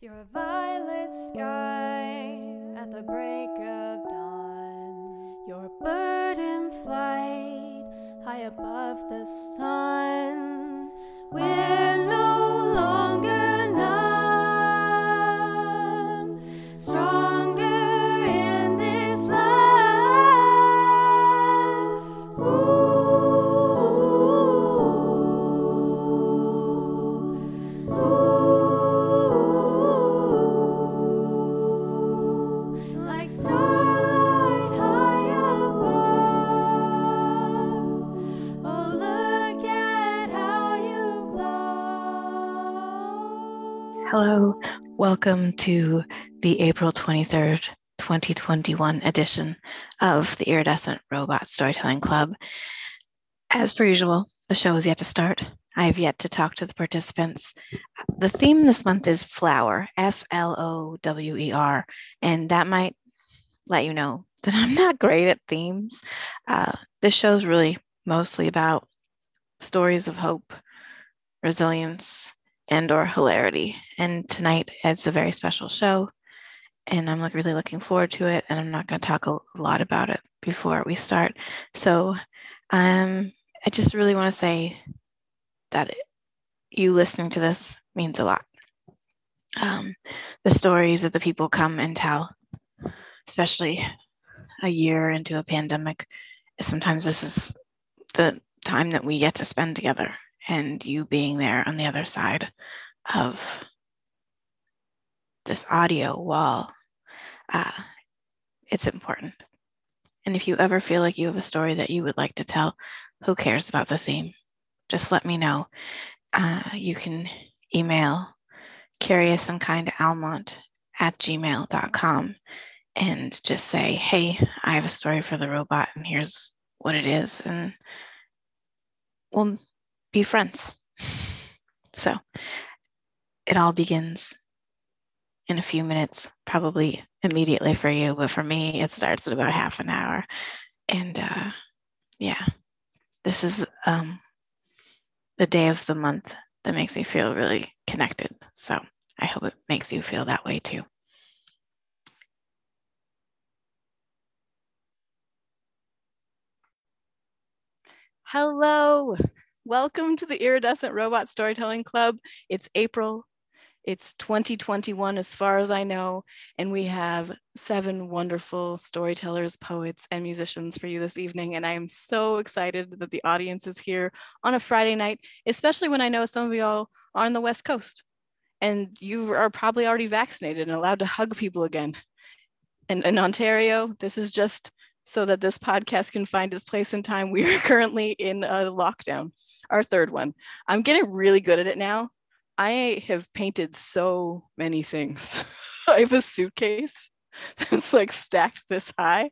Your violet sky at the break of dawn. Your bird in flight high above the sun. We're welcome to the April 23rd, 2021 edition of the Iridescent Robot Storytelling Club. As per usual, the show is yet to start. I have yet to talk to the participants. The theme this month is flower, F L O W E R, and that might let you know that I'm not great at themes. Uh, this show is really mostly about stories of hope, resilience, and or hilarity. And tonight it's a very special show, and I'm really looking forward to it. And I'm not going to talk a lot about it before we start. So, um, I just really want to say that you listening to this means a lot. Um, the stories that the people come and tell, especially a year into a pandemic, sometimes this is the time that we get to spend together and you being there on the other side of this audio wall. Uh, it's important. And if you ever feel like you have a story that you would like to tell, who cares about the theme? Just let me know. Uh, you can email curious and kind almont at gmail.com and just say, hey, I have a story for the robot and here's what it is. And we'll be friends. So it all begins in a few minutes, probably immediately for you, but for me, it starts at about half an hour. And uh, yeah, this is um, the day of the month that makes me feel really connected. So I hope it makes you feel that way too. Hello. Welcome to the Iridescent Robot Storytelling Club. It's April. It's 2021, as far as I know, and we have seven wonderful storytellers, poets, and musicians for you this evening. And I am so excited that the audience is here on a Friday night, especially when I know some of y'all are on the West Coast and you are probably already vaccinated and allowed to hug people again. And in Ontario, this is just so that this podcast can find its place in time. We are currently in a lockdown, our third one. I'm getting really good at it now. I have painted so many things. I have a suitcase that's like stacked this high.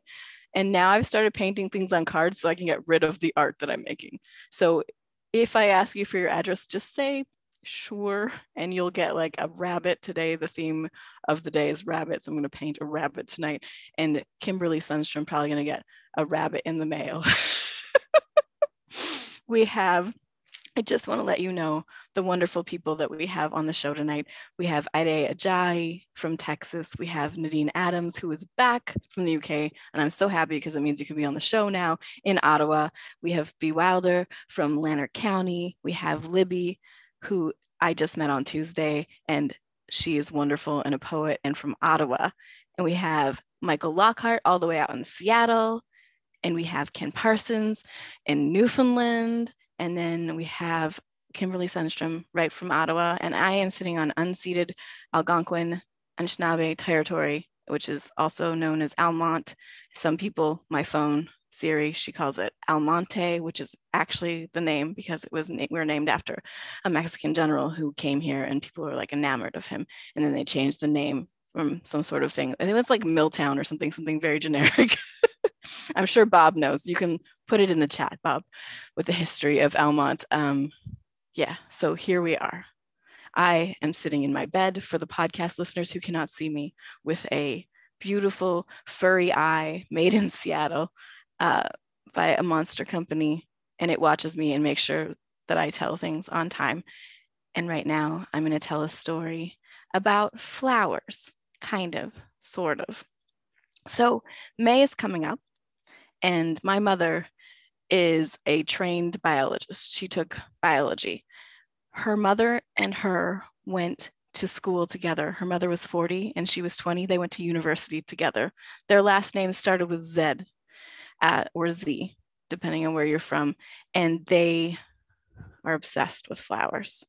And now I've started painting things on cards so I can get rid of the art that I'm making. So if I ask you for your address, just say sure and you'll get like a rabbit today the theme of the day is rabbits i'm going to paint a rabbit tonight and kimberly sunstrum probably going to get a rabbit in the mail we have I just want to let you know the wonderful people that we have on the show tonight. We have Ade Ajayi from Texas. We have Nadine Adams, who is back from the UK. And I'm so happy because it means you can be on the show now in Ottawa. We have B. Wilder from Lanark County. We have Libby, who I just met on Tuesday, and she is wonderful and a poet and from Ottawa. And we have Michael Lockhart all the way out in Seattle. And we have Ken Parsons in Newfoundland. And then we have Kimberly Sunstrum right from Ottawa. And I am sitting on unceded Algonquin Anishinaabe territory, which is also known as Almont. Some people, my phone, Siri, she calls it Almonte, which is actually the name because it was we were named after a Mexican general who came here and people were like enamored of him. And then they changed the name from some sort of thing. I think it was like Milltown or something, something very generic. I'm sure Bob knows. You can put it in the chat, Bob, with the history of Almont. Um, yeah, so here we are. I am sitting in my bed for the podcast listeners who cannot see me with a beautiful furry eye made in Seattle uh, by a monster company, and it watches me and makes sure that I tell things on time. And right now, I'm going to tell a story about flowers, kind of, sort of. So, May is coming up, and my mother is a trained biologist. She took biology. Her mother and her went to school together. Her mother was 40 and she was 20. They went to university together. Their last names started with Z uh, or Z, depending on where you're from. And they are obsessed with flowers.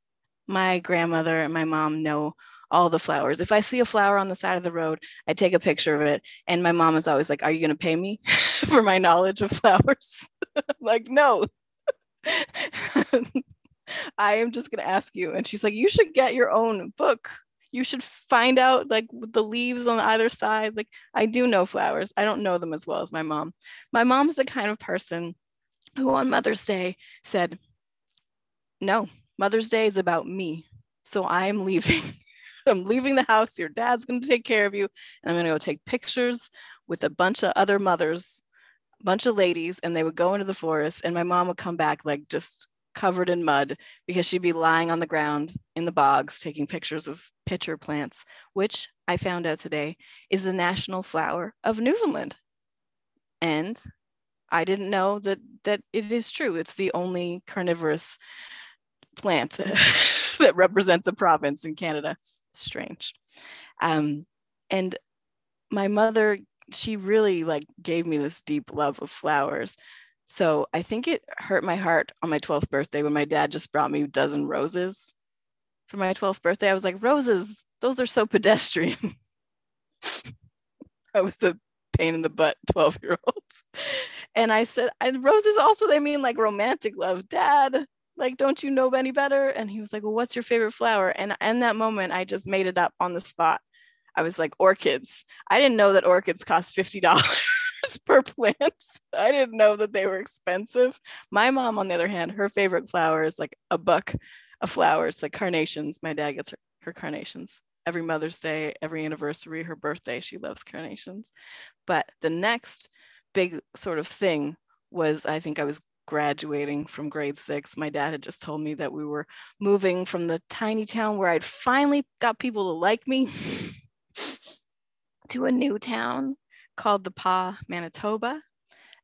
My grandmother and my mom know all the flowers. If I see a flower on the side of the road, I take a picture of it. And my mom is always like, Are you going to pay me for my knowledge of flowers? like, no. I am just going to ask you. And she's like, You should get your own book. You should find out like the leaves on either side. Like, I do know flowers. I don't know them as well as my mom. My mom's the kind of person who on Mother's Day said, No, Mother's Day is about me. So I'm leaving. I'm leaving the house. Your dad's going to take care of you. And I'm going to go take pictures with a bunch of other mothers, a bunch of ladies, and they would go into the forest. And my mom would come back like just covered in mud because she'd be lying on the ground in the bogs taking pictures of pitcher plants, which I found out today is the national flower of Newfoundland. And I didn't know that that it is true. It's the only carnivorous plant that represents a province in Canada. Strange. Um, and my mother, she really like gave me this deep love of flowers. So I think it hurt my heart on my 12th birthday when my dad just brought me a dozen roses for my 12th birthday. I was like, roses, those are so pedestrian. I was a pain in the butt 12 year old. And I said, and roses also, they mean like romantic love. Dad, like, don't you know any better? And he was like, well, what's your favorite flower? And in that moment, I just made it up on the spot. I was like, orchids. I didn't know that orchids cost $50 per plant. I didn't know that they were expensive. My mom, on the other hand, her favorite flower is like a buck of flowers, It's like carnations. My dad gets her, her carnations every Mother's Day, every anniversary, her birthday. She loves carnations. But the next big sort of thing was I think I was graduating from grade six, my dad had just told me that we were moving from the tiny town where I'd finally got people to like me to a new town called the Pas, Manitoba.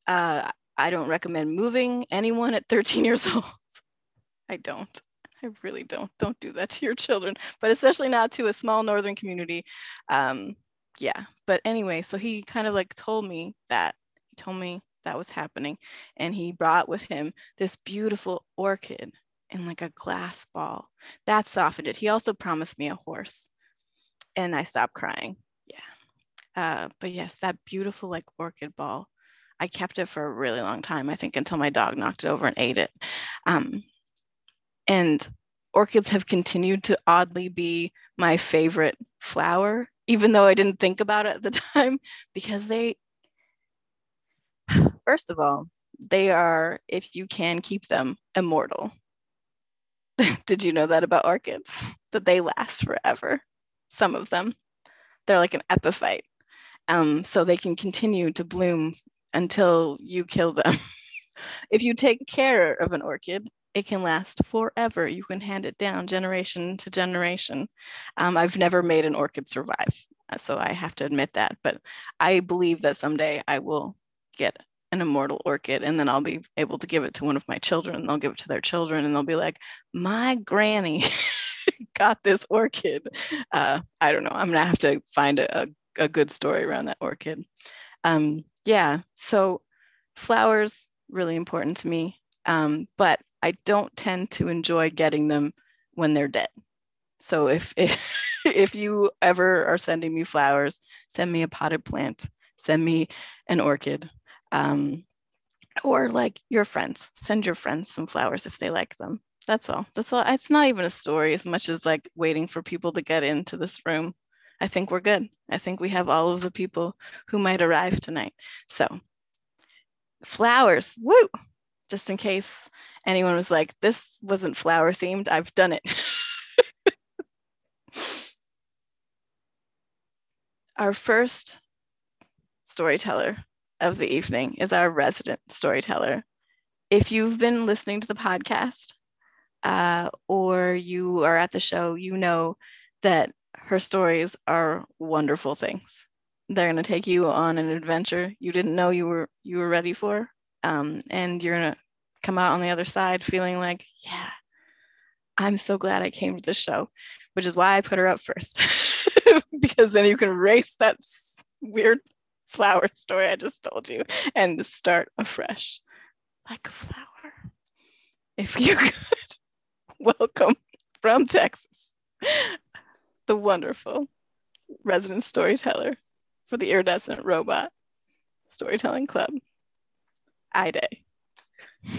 Uh, I don't recommend moving anyone at 13 years old. I don't. I really don't. Don't do that to your children, but especially not to a small northern community. Um, yeah. But anyway, so he kind of like told me that. He told me that was happening. And he brought with him this beautiful orchid in like a glass ball. That softened it. He also promised me a horse. And I stopped crying. Uh, but yes, that beautiful like orchid ball. I kept it for a really long time, I think, until my dog knocked it over and ate it. Um, and orchids have continued to oddly be my favorite flower, even though I didn't think about it at the time, because they First of all, they are, if you can keep them, immortal. Did you know that about orchids? That they last forever. Some of them. They're like an epiphyte. Um, so they can continue to bloom until you kill them. if you take care of an orchid, it can last forever. You can hand it down generation to generation. Um, I've never made an orchid survive, so I have to admit that. But I believe that someday I will get an immortal orchid and then I'll be able to give it to one of my children they'll give it to their children and they'll be like, my granny got this orchid. Uh, I don't know. I'm gonna have to find a, a, a good story around that orchid. Um, yeah, so flowers really important to me, um, but I don't tend to enjoy getting them when they're dead. So if if, if you ever are sending me flowers, send me a potted plant, send me an orchid um, or like your friends send your friends some flowers if they like them. That's all. That's all. It's not even a story as much as like waiting for people to get into this room i think we're good. I think we have all of the people who might arrive tonight. So flowers woo! Just in case anyone was like this wasn't flower themed i've done it. Our first storyteller of the evening is our resident storyteller. If you've been listening to the podcast uh, or you are at the show, you know that her stories are wonderful things. They're going to take you on an adventure you didn't know you were you were ready for, um, and you're going to come out on the other side feeling like, yeah, I'm so glad I came to this show, which is why I put her up first, because then you can erase that weird flower story I just told you and start afresh like a flower. If you could welcome from Texas the wonderful resident storyteller for the Iridescent Robot Storytelling Club, Ade.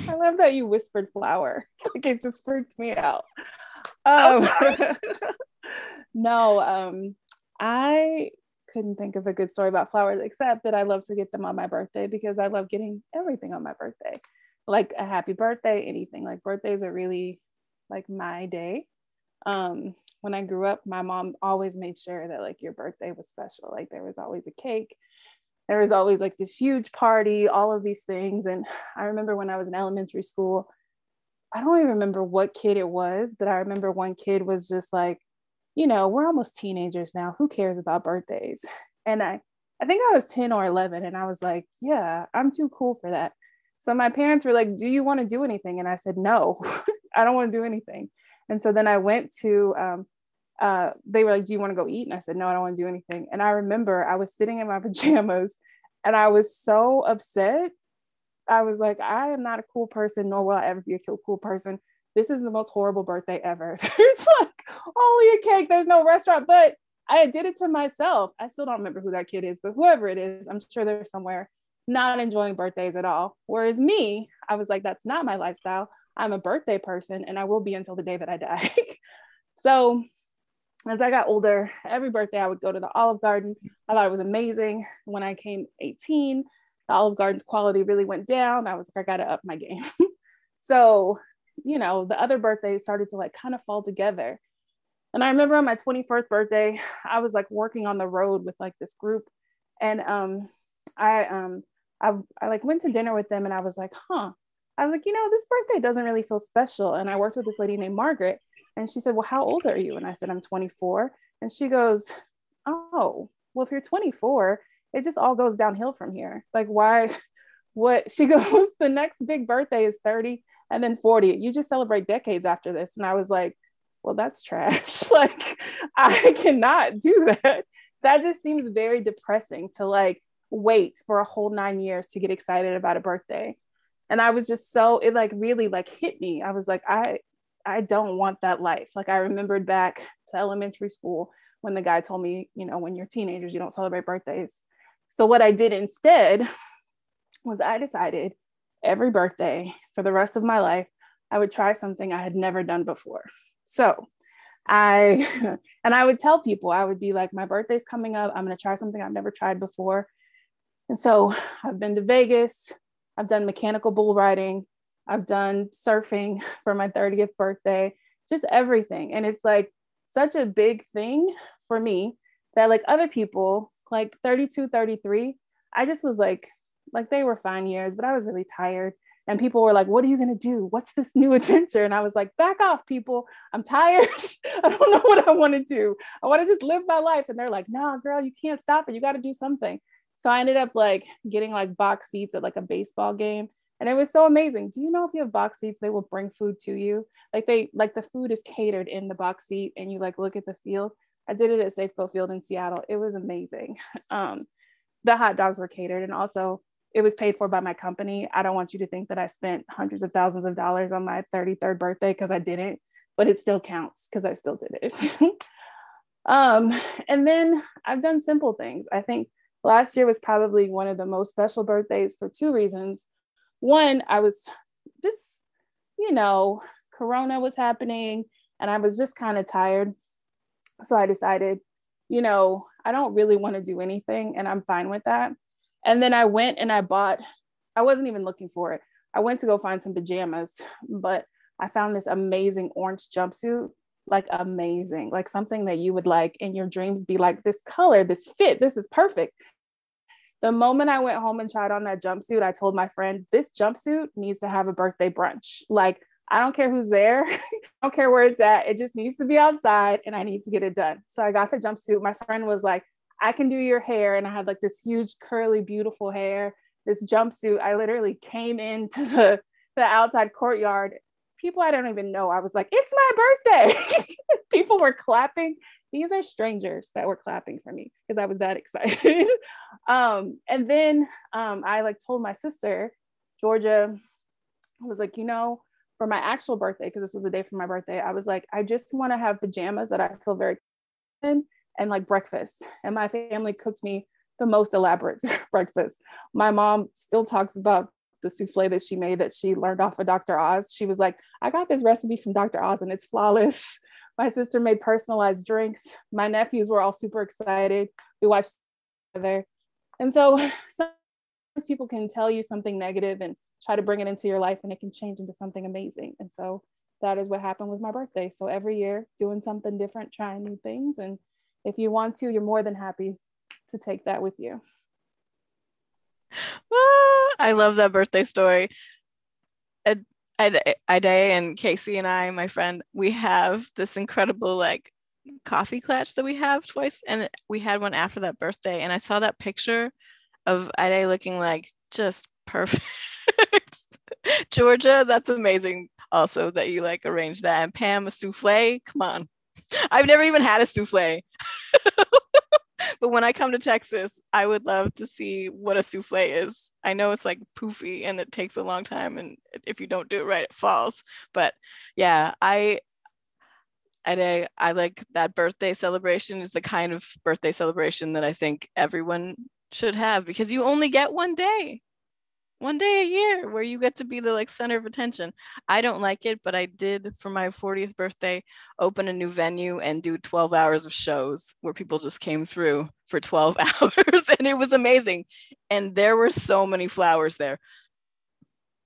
I love that you whispered flower. Like it just freaked me out. Um, no, um, I couldn't think of a good story about flowers except that I love to get them on my birthday because I love getting everything on my birthday. Like a happy birthday, anything. Like birthdays are really like my day. Um, when I grew up, my mom always made sure that like your birthday was special. Like there was always a cake. There was always like this huge party, all of these things. And I remember when I was in elementary school, I don't even remember what kid it was, but I remember one kid was just like, you know, we're almost teenagers now. Who cares about birthdays? And I, I think I was 10 or 11, and I was like, yeah, I'm too cool for that. So my parents were like, do you want to do anything? And I said, no, I don't want to do anything. And so then I went to um, uh, they were like, Do you want to go eat? And I said, No, I don't want to do anything. And I remember I was sitting in my pajamas and I was so upset. I was like, I am not a cool person, nor will I ever be a cool person. This is the most horrible birthday ever. There's like only a cake, there's no restaurant, but I did it to myself. I still don't remember who that kid is, but whoever it is, I'm sure they're somewhere not enjoying birthdays at all. Whereas me, I was like, that's not my lifestyle. I'm a birthday person and I will be until the day that I die. so as I got older, every birthday I would go to the Olive Garden. I thought it was amazing. When I came 18, the Olive Garden's quality really went down. I was like, I got to up my game. so, you know, the other birthdays started to like kind of fall together. And I remember on my 21st birthday, I was like working on the road with like this group. And um, I, um, I, I like went to dinner with them and I was like, huh. I was like, you know, this birthday doesn't really feel special. And I worked with this lady named Margaret and she said, Well, how old are you? And I said, I'm 24. And she goes, Oh, well, if you're 24, it just all goes downhill from here. Like, why? What she goes, the next big birthday is 30 and then 40. You just celebrate decades after this. And I was like, well, that's trash. like, I cannot do that. That just seems very depressing to like wait for a whole nine years to get excited about a birthday. And I was just so, it like really like hit me. I was like, I, I don't want that life. Like I remembered back to elementary school when the guy told me, you know, when you're teenagers, you don't celebrate birthdays. So what I did instead was I decided every birthday for the rest of my life, I would try something I had never done before. So I, and I would tell people, I would be like, my birthday's coming up. I'm going to try something I've never tried before. And so I've been to Vegas. I've done mechanical bull riding. I've done surfing for my 30th birthday, just everything. And it's like such a big thing for me that like other people, like 32, 33, I just was like, like they were fine years, but I was really tired. And people were like, What are you going to do? What's this new adventure? And I was like, Back off, people. I'm tired. I don't know what I want to do. I want to just live my life. And they're like, No, girl, you can't stop it. You got to do something. So I ended up like getting like box seats at like a baseball game and it was so amazing. Do you know if you have box seats they will bring food to you? Like they like the food is catered in the box seat and you like look at the field. I did it at safeco field in seattle. It was amazing. Um, the hot dogs were catered and also it was paid for by my company. I don't want you to think that i spent hundreds of thousands of dollars on my 33rd birthday because i didn't but it still counts because i still did it. Um, and then i've done simple things. I think last year was probably one of the most special birthdays for two reasons one, I was just, you know, Corona was happening and I was just kind of tired. So I decided, you know, I don't really want to do anything and I'm fine with that. And then I went and I bought, I wasn't even looking for it. I went to go find some pajamas, but I found this amazing orange jumpsuit, like amazing, like something that you would like in your dreams be like, this color, this fit, this is perfect. The moment I went home and tried on that jumpsuit, I told my friend, this jumpsuit needs to have a birthday brunch. Like, I don't care who's there. I don't care where it's at. It just needs to be outside and I need to get it done. So I got the jumpsuit. My friend was like, I can do your hair. And I had like this huge, curly, beautiful hair, this jumpsuit. I literally came into the, the outside courtyard. People I don't even know. I was like, it's my birthday. People were clapping. These are strangers that were clapping for me because I was that excited. um, and then um, I like told my sister, Georgia, I was like, you know, for my actual birthday, because this was the day for my birthday, I was like, I just want to have pajamas that I feel very in and like breakfast. And my family cooked me the most elaborate breakfast. My mom still talks about the souffle that she made that she learned off of Dr. Oz. She was like, I got this recipe from Dr. Oz and it's flawless. My sister made personalized drinks. My nephews were all super excited. We watched together. And so sometimes people can tell you something negative and try to bring it into your life and it can change into something amazing. And so that is what happened with my birthday. So every year doing something different, trying new things. And if you want to, you're more than happy to take that with you. Ah, I love that birthday story. Ade and Casey and I, my friend, we have this incredible like coffee clutch that we have twice, and we had one after that birthday. And I saw that picture of Ade looking like just perfect. Georgia, that's amazing. Also, that you like arranged that. And Pam, a souffle. Come on, I've never even had a souffle. but when I come to Texas, I would love to see what a souffle is. I know it's like poofy and it takes a long time, and if you don't do it right, it falls. But yeah, I I, I like that birthday celebration is the kind of birthday celebration that I think everyone should have because you only get one day one day a year where you get to be the like center of attention. I don't like it, but I did for my 40th birthday open a new venue and do 12 hours of shows where people just came through for 12 hours and it was amazing. And there were so many flowers there.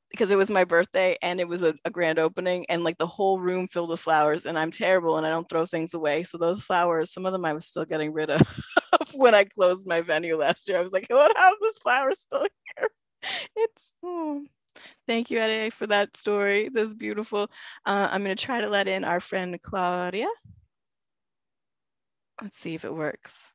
Because it was my birthday and it was a, a, grand opening and like the whole room filled with flowers and i'm terrible and i don't throw things away. So those flowers some of them i was still getting rid of when i closed my venue last year. I was like what? How's this flower still here it's oh, thank you Ade, for that story. That's beautiful. Uh, i'm going to try to let in our friend claudia. Let's see if it works.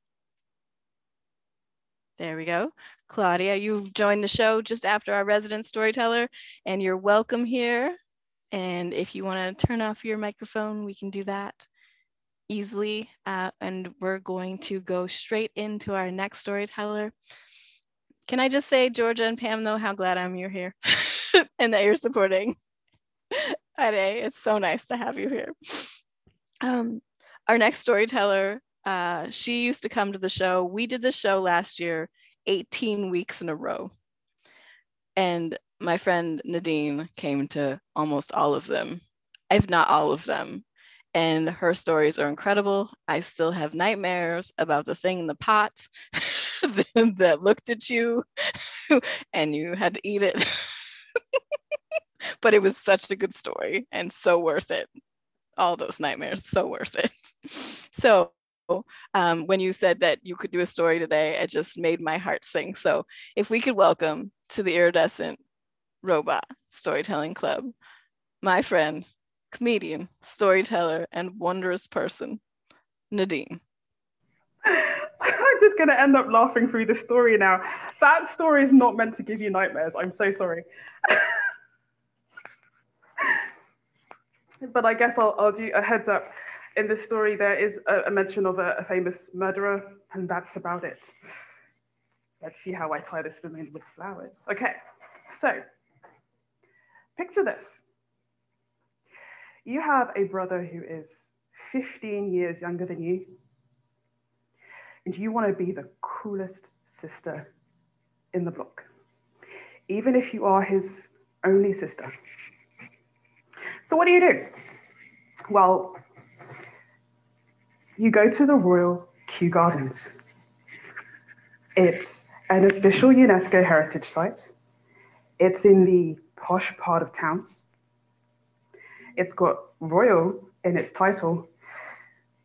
There we go. Claudia you've joined the show just after our resident storyteller and you're welcome here. And if you want to turn off your microphone we can do that easily. Uh, and we're going to go straight into our next storyteller can I just say, Georgia and Pam, though, how glad I'm you're here and that you're supporting Ade. It's so nice to have you here. Um, our next storyteller, uh, she used to come to the show. We did the show last year, 18 weeks in a row. And my friend Nadine came to almost all of them, if not all of them and her stories are incredible. I still have nightmares about the thing in the pot that looked at you and you had to eat it. but it was such a good story and so worth it. All those nightmares, so worth it. So, um, when you said that you could do a story today, it just made my heart sing. So, if we could welcome to the Iridescent Robot Storytelling Club, my friend, comedian, storyteller, and wondrous person, Nadine. I'm just going to end up laughing through the story now. That story is not meant to give you nightmares. I'm so sorry. but I guess I'll, I'll, do a heads up. In this story, there is a, a mention of a, a, famous murderer, and that's about it. Let's see how I tie this woman with flowers. Okay, so picture this you have a brother who is 15 years younger than you, and you want to be the coolest sister in the block, even if you are his only sister. So, what do you do? Well, you go to the Royal Kew Gardens. It's an official UNESCO heritage site. It's in the posh part of town. It's got royal in its title.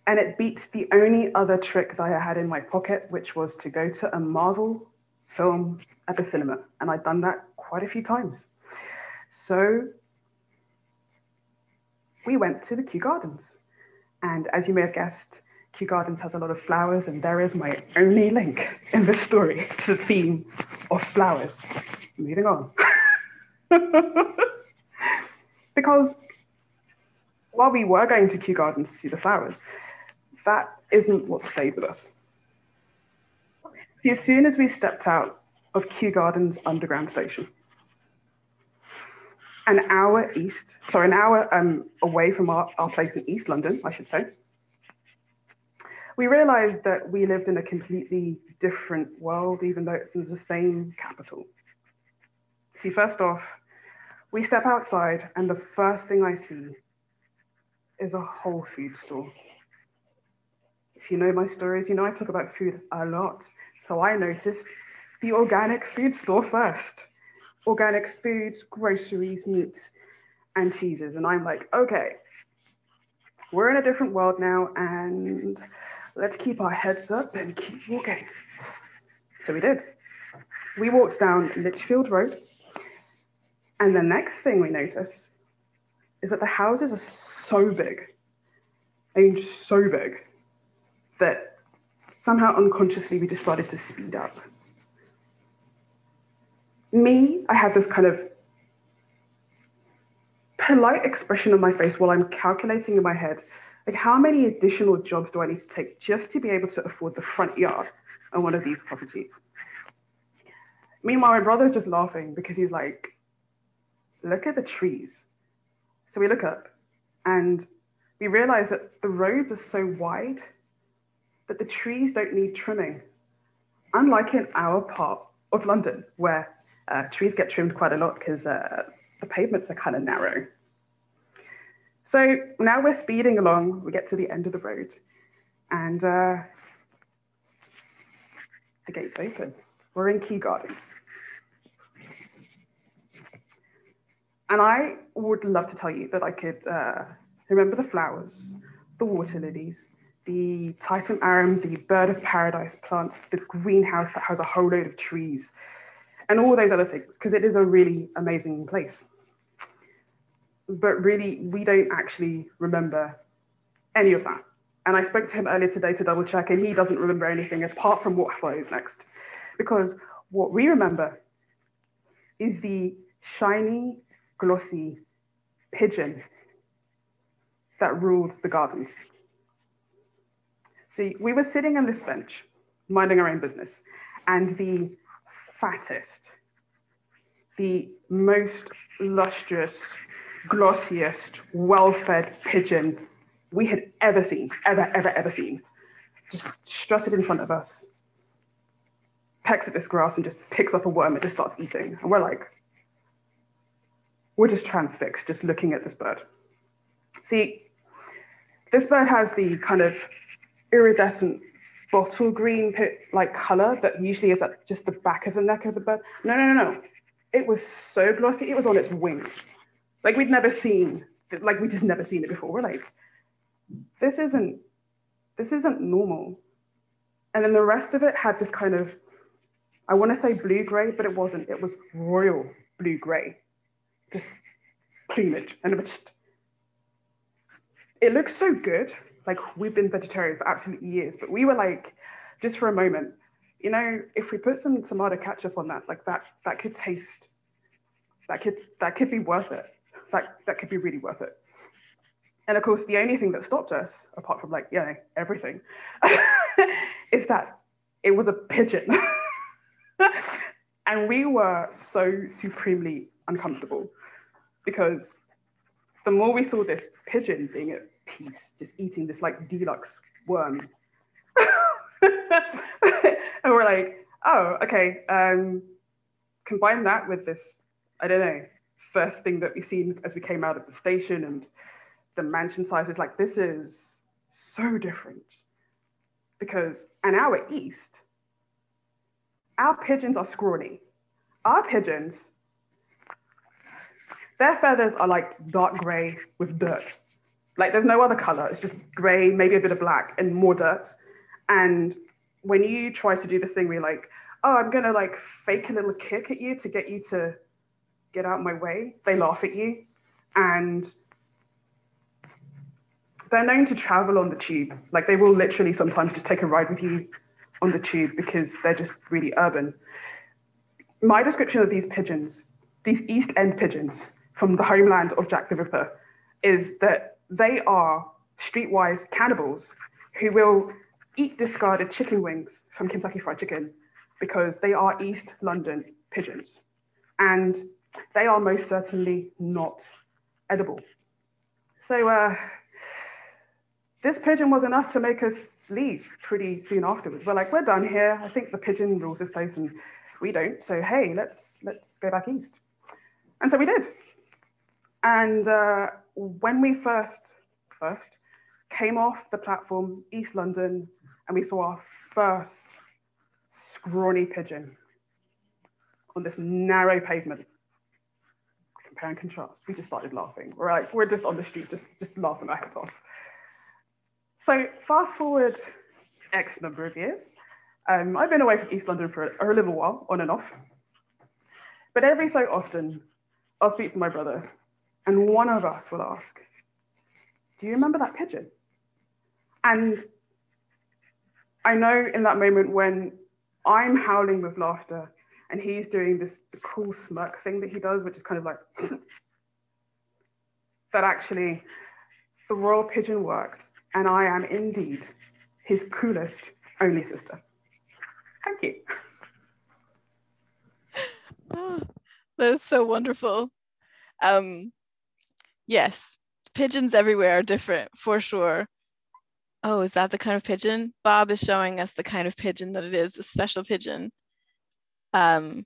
And it beats the only other trick that I had in my pocket, which was to go to a Marvel film at the cinema. And I'd done that quite a few times. So we went to the Kew Gardens. And as you may have guessed, Kew Gardens has a lot of flowers, and there is my only link in this story to the theme of flowers. Moving on. because while we were going to Kew Gardens to see the flowers, that isn't what stayed with us. See, as soon as we stepped out of Kew Gardens Underground Station, an hour east, sorry, an hour um, away from our, our place in East London, I should say, we realized that we lived in a completely different world, even though it's in the same capital. See, first off, we step outside, and the first thing I see is a whole food store. If you know my stories, you know I talk about food a lot. So I noticed the organic food store first. Organic foods, groceries, meats, and cheeses. And I'm like, okay, we're in a different world now, and let's keep our heads up and keep walking. So we did. We walked down Lichfield Road, and the next thing we notice is that the houses are so big, I mean, so big, that somehow unconsciously we decided to speed up. Me, I had this kind of polite expression on my face while I'm calculating in my head like, how many additional jobs do I need to take just to be able to afford the front yard on one of these properties? Meanwhile, my brother's just laughing because he's like, look at the trees. So we look up and we realize that the roads are so wide that the trees don't need trimming. Unlike in our part of London, where uh, trees get trimmed quite a lot because uh, the pavements are kind of narrow. So now we're speeding along. We get to the end of the road, and uh, the gate's open. We're in Kew Gardens. And I would love to tell you that I could uh, remember the flowers, the water lilies, the Titan arum, the bird of paradise plants, the greenhouse that has a whole load of trees, and all those other things, because it is a really amazing place but really we don't actually remember any of that. And I spoke to him earlier today to double check, and he doesn't remember anything apart from what follows next. Because what we remember is the shiny, glossy pigeon that ruled the gardens. See, we were sitting on this bench, minding our own business, and the fattest, the most lustrous, glossiest, well-fed pigeon we had ever seen, ever, ever, ever seen. Just strutted in front of us, pecks at this grass and just picks up a worm and just starts eating. And we're like, we're just transfixed, just looking at this bird. See, this bird has the kind of iridescent bottle green like color that usually is at just the back of the neck of the bird. No, no, no, no. It was so glossy, it was on its wings. Like we'd never seen, like we just never seen it before. We're like, this isn't, this isn't normal. And then the rest of it had this kind of, I want to say blue gray, but it wasn't. It was royal blue gray, just and it was just, it looks so good. Like we've been vegetarian for absolutely years, but we were like, just for a moment, you know, if we put some tomato ketchup on that, like that, that could taste, that could, that could be worth it that, that could be really worth it. And of course, the only thing that stopped us, apart from like, you know, everything, is that it was a pigeon. and we were so supremely uncomfortable because the more we saw this pigeon being at peace, just eating this like deluxe worm. and we're like, oh, okay. Um, combine that with this, I don't know, first thing that we seen as we came out of the station and the mansion sizes like this is so different because an hour east our pigeons are scrawny our pigeons their feathers are like dark gray with dirt like there's no other color it's just gray maybe a bit of black and more dirt and when you try to do this thing where you're like oh i'm gonna like fake a little kick at you to get you to get out my way. They laugh at you. And they're known to travel on the tube. Like they will literally sometimes just take a ride with you on the tube because they're just really urban. My description of these pigeons, these East End pigeons from the homeland of Jack the Ripper, is that they are streetwise cannibals who will eat discarded chicken wings from Kentucky Fried Chicken because they are East London pigeons. And they are most certainly not edible. So uh, this pigeon was enough to make us leave pretty soon afterwards. We're like, we're done here. I think the pigeon rules this place and we don't. So hey, let's let's go back east. And so we did. And uh, when we first first came off the platform, East London, and we saw our first scrawny pigeon on this narrow pavement. Compare and contrast. We just started laughing. We're like, we're just on the street, just, just laughing our heads off. So fast forward X number of years. Um, I've been away from East London for a, a little while, on and off. But every so often, I'll speak to my brother, and one of us will ask, Do you remember that pigeon? And I know in that moment when I'm howling with laughter and he's doing this cool smirk thing that he does, which is kind of like that actually the royal pigeon worked, and I am indeed his coolest only sister. Thank you. Oh, that is so wonderful. Um, yes, pigeons everywhere are different for sure. Oh, is that the kind of pigeon? Bob is showing us the kind of pigeon that it is, a special pigeon. Um,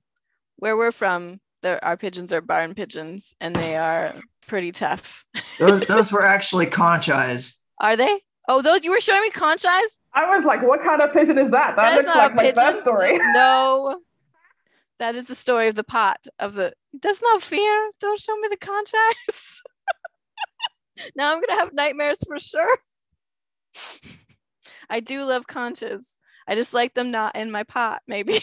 where we're from, there our pigeons are barn pigeons and they are pretty tough. Those those were actually conch eyes. Are they? Oh, those you were showing me conch eyes? I was like, what kind of pigeon is that? That looks like my first story. No. That is the story of the pot of the that's not fair. Don't show me the conch eyes. now I'm gonna have nightmares for sure. I do love conches. I just like them not in my pot, maybe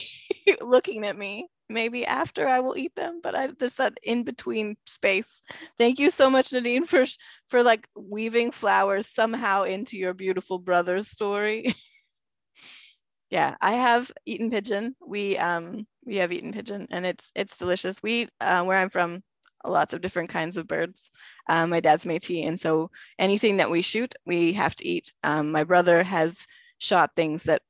looking at me. Maybe after I will eat them, but I just that in between space. Thank you so much, Nadine, for for like weaving flowers somehow into your beautiful brother's story. yeah, I have eaten pigeon. We um we have eaten pigeon, and it's it's delicious. We uh, where I'm from, lots of different kinds of birds. Um, my dad's Métis, and so anything that we shoot, we have to eat. Um, my brother has shot things that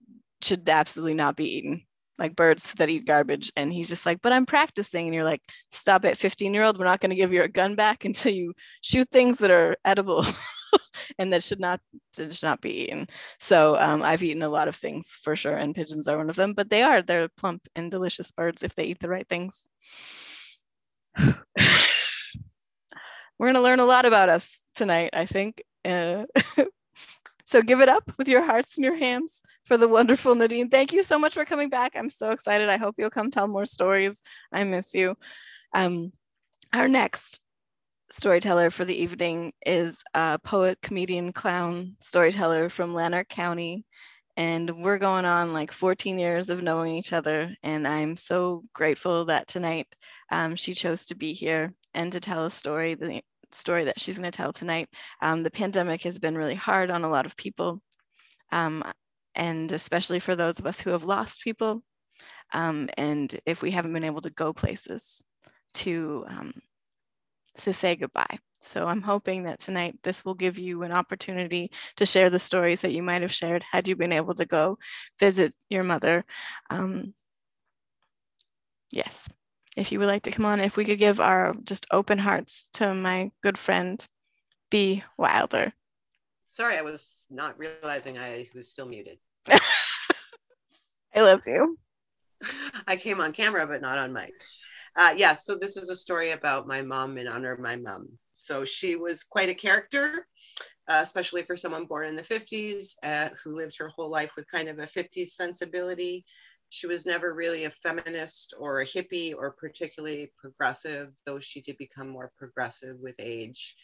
should absolutely not be eaten like birds that eat garbage and he's just like but i'm practicing and you're like stop it 15 year old we're not going to give you a gun back until you shoot things that are edible and that should not should not be eaten. So um, i've eaten a lot of things for sure and pigeons are one of them but they are they're plump and delicious birds if they eat the right things. We're going to learn a lot about us tonight i think uh, so give it up with your hearts and your hands for the wonderful Nadine. Thank you so much for coming back. I'm so excited. I hope you'll come tell more stories. I miss you. Um, our next storyteller for the evening is a poet, comedian, clown storyteller from Lanark County. And we're going on like 14 years of knowing each other. And I'm so grateful that tonight um, she chose to be here and to tell a story, story that she's going to tell tonight. Um, the pandemic has been really hard on a lot of people, um, and especially for those of us who have lost people. Um, and if we haven't been able to go places to um, to say goodbye. So I'm hoping that tonight this will give you an opportunity to share the stories that you might have shared had you been able to go visit your mother. Um, yes if you would like to come on, if we could give our just open hearts to my good friend, B. Wilder. Sorry, I was not realizing I was still muted. I love you. I came on camera, but not on mic. Uh, yeah, so this is a story about my mom in honor of my mom. So she was quite a character, uh, especially for someone born in the 50s uh, who lived her whole life with kind of a 50s sensibility she was never really a feminist or a hippie or particularly progressive, though she did become more progressive with age.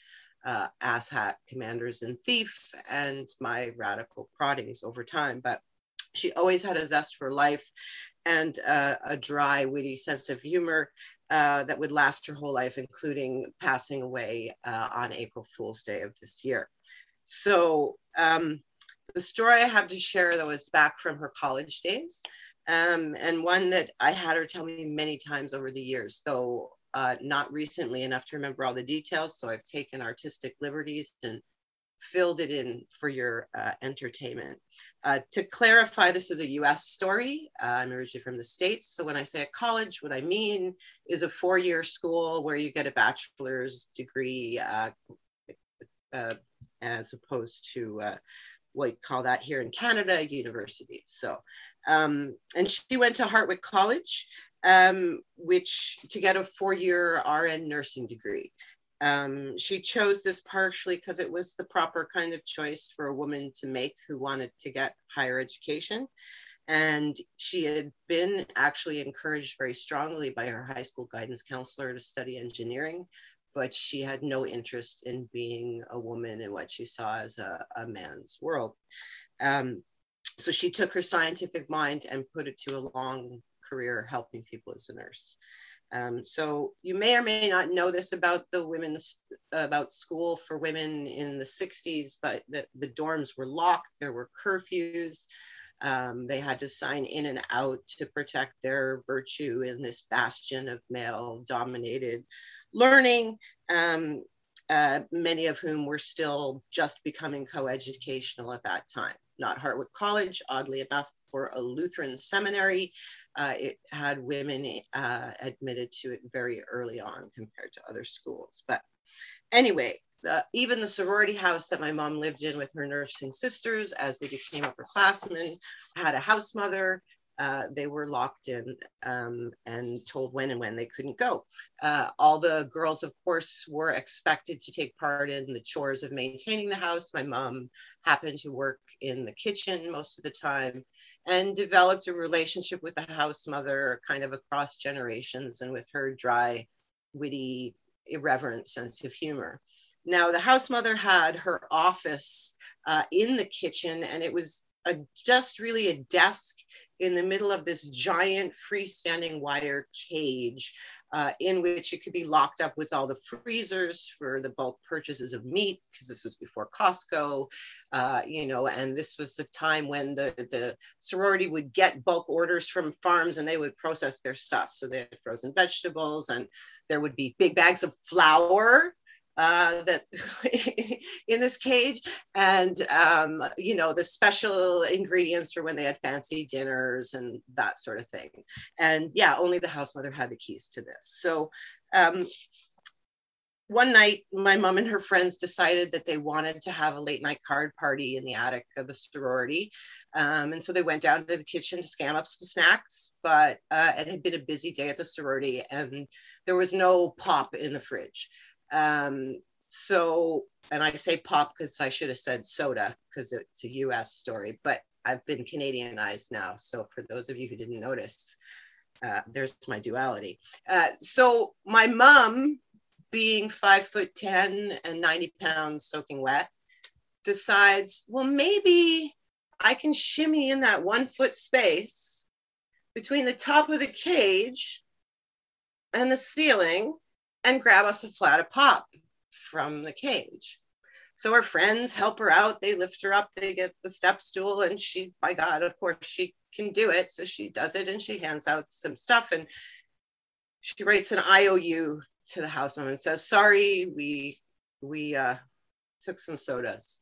Uh, asshat commanders and thief and my radical proddings over time. But she always had a zest for life and uh, a dry witty sense of humor uh, that would last her whole life including passing away uh, on april fool's day of this year. So um, the story I have to share, though, is back from her college days, um, and one that I had her tell me many times over the years, though uh, not recently enough to remember all the details. So I've taken artistic liberties and filled it in for your uh, entertainment. Uh, to clarify, this is a US story. Uh, I'm originally from the States. So when I say a college, what I mean is a four year school where you get a bachelor's degree uh, uh, as opposed to uh, what you call that here in Canada, university. So, um, and she went to Hartwick College, um, which to get a four year RN nursing degree. Um, she chose this partially because it was the proper kind of choice for a woman to make who wanted to get higher education. And she had been actually encouraged very strongly by her high school guidance counselor to study engineering, but she had no interest in being a woman in what she saw as a, a man's world. Um, so she took her scientific mind and put it to a long career helping people as a nurse. Um, so you may or may not know this about the women's about school for women in the 60s, but the, the dorms were locked. There were curfews. Um, they had to sign in and out to protect their virtue in this bastion of male dominated learning. Um, uh, many of whom were still just becoming coeducational at that time. Not Hartwick College, oddly enough, for a Lutheran seminary. Uh, it had women uh, admitted to it very early on compared to other schools. But anyway, the, even the sorority house that my mom lived in with her nursing sisters as they became upperclassmen had a house mother uh, they were locked in um, and told when and when they couldn't go. Uh, all the girls, of course, were expected to take part in the chores of maintaining the house. My mom happened to work in the kitchen most of the time and developed a relationship with the house mother kind of across generations and with her dry, witty, irreverent sense of humor. Now, the house mother had her office uh, in the kitchen, and it was a, just really a desk in the middle of this giant freestanding wire cage uh, in which it could be locked up with all the freezers for the bulk purchases of meat because this was before Costco, uh, you know, and this was the time when the, the sorority would get bulk orders from farms and they would process their stuff. So they had frozen vegetables and there would be big bags of flour uh, that in this cage. And um, you know the special ingredients for when they had fancy dinners and that sort of thing. And yeah only the house mother had the keys to this. So um, one night my mom and her friends decided that they wanted to have a late night card party in the attic of the sorority. Um, and so they went down to the kitchen to scam up some snacks. But uh, it had been a busy day at the sorority and there was no pop in the fridge um, so, and I say pop because I should have said soda because it's a US story, but I've been Canadianized now. So, for those of you who didn't notice, uh, there's my duality. Uh, so, my mom, being five foot 10 and 90 pounds soaking wet, decides, well, maybe I can shimmy in that one foot space between the top of the cage and the ceiling and grab us a flat of pop from the cage. So her friends help her out. They lift her up. They get the step stool, and she, by God, of course, she can do it. So she does it, and she hands out some stuff, and she writes an IOU to the houseman and says, "Sorry, we we uh, took some sodas."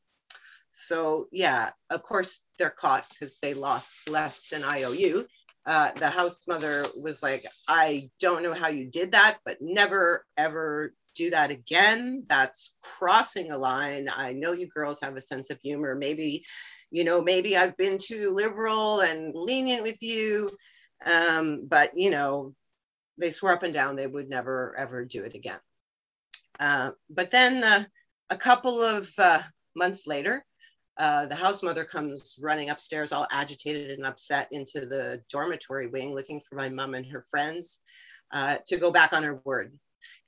So yeah, of course they're caught because they lost left an IOU, uh, the house mother was like, I don't know how you did that, but never ever do that again. That's crossing a line. I know you girls have a sense of humor. Maybe, you know, maybe I've been too liberal and lenient with you. Um, but, you know, they swore up and down they would never ever do it again. Uh, but then uh, a couple of uh, months later, uh, the house mother comes running upstairs, all agitated and upset, into the dormitory wing looking for my mom and her friends uh, to go back on her word.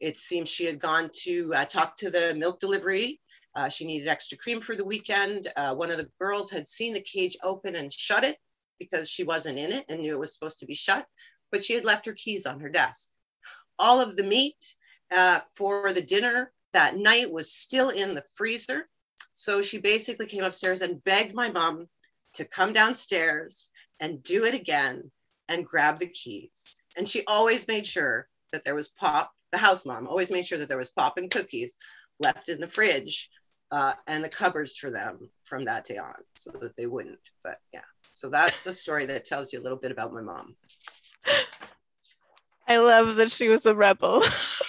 It seems she had gone to uh, talk to the milk delivery. Uh, she needed extra cream for the weekend. Uh, one of the girls had seen the cage open and shut it because she wasn't in it and knew it was supposed to be shut, but she had left her keys on her desk. All of the meat for the dinner that night was still in the freezer So she basically came upstairs and begged my mom to come downstairs and do it again and grab the keys. And she always made sure that there was pop, the house mom always made sure that there was pop and cookies left in the fridge uh, and the cupboards for them from that day on so that they wouldn't. But yeah, so that's a story that tells you a little bit about my mom. I love that she was a rebel.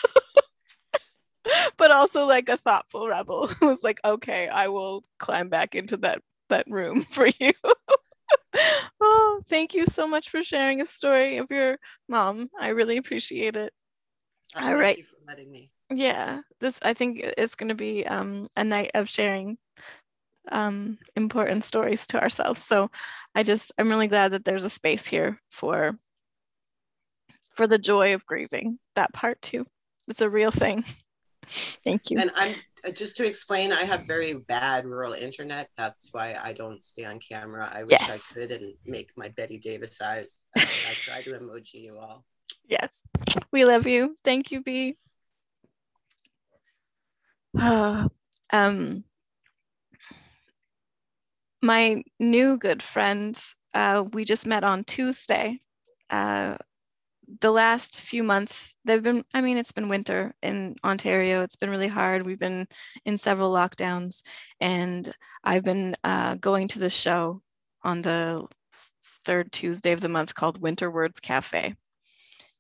but also like a thoughtful rebel who was like, okay, I will climb back into that that room for you. oh, thank you so much for sharing a story of your mom. I really appreciate it. Uh, All thank right. you for letting me. Yeah, this I think it's going to be um, a night of sharing um, important stories to ourselves. So I just I'm really glad that there's a space here for for the joy of grieving. That part too. It's a real thing. Thank you. And I'm uh, just to explain, I have very bad rural internet. That's why I don't stay on camera. I wish Yes. I could and make my Bette Davis eyes. I, I try to emoji you all. Yes, we love you. Thank you, B. um, my new good friend, uh, we just met on Tuesday. Uh, the last few months, they've been, I mean, it's been winter in Ontario. It's been really hard. We've been in several lockdowns, and I've been uh, going to the show on the third Tuesday of the month called Winter Words Cafe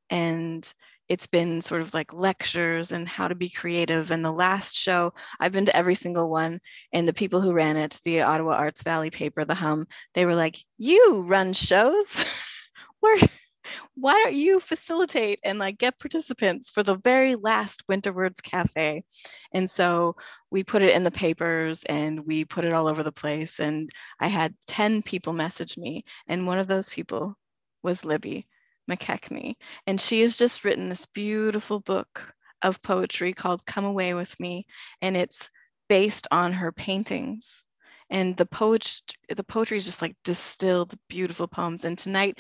and it's been sort of like lectures and how to be creative. And the last show, I've been to every single one, and the people who ran it, the Ottawa Arts Valley paper, the Humm, they were like, "You run shows, where? Why don't you facilitate and like get participants for the very last Winter Words Cafe?" And so we put it in the papers and we put it all over the place. And I had ten people message me, and one of those people was Libby McKechnie. And she has just written this beautiful book of poetry called Come Away With Me. And it's based on her paintings. And the poet the poetry is just like distilled beautiful poems. And tonight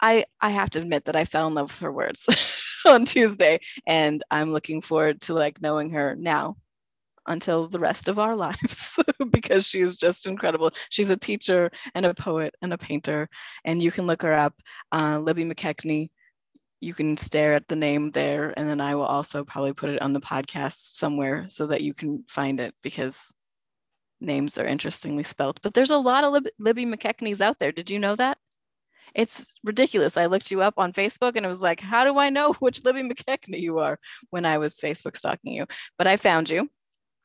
I I have to admit that I fell in love with her words on Tuesday. And I'm looking forward to like knowing her now until the rest of our lives because she is just incredible. She's a teacher and a poet and a painter, and you can look her up, uh, Libby McKechnie. You can stare at the name there, and then I will also probably put it on the podcast somewhere so that you can find it because names are interestingly spelled. But there's a lot of Lib- Libby McKechnies out there. Did you know that? It's ridiculous. I looked you up on Facebook and it was like, how do I know which Libby McKechnie you are when I was Facebook stalking you? But I found you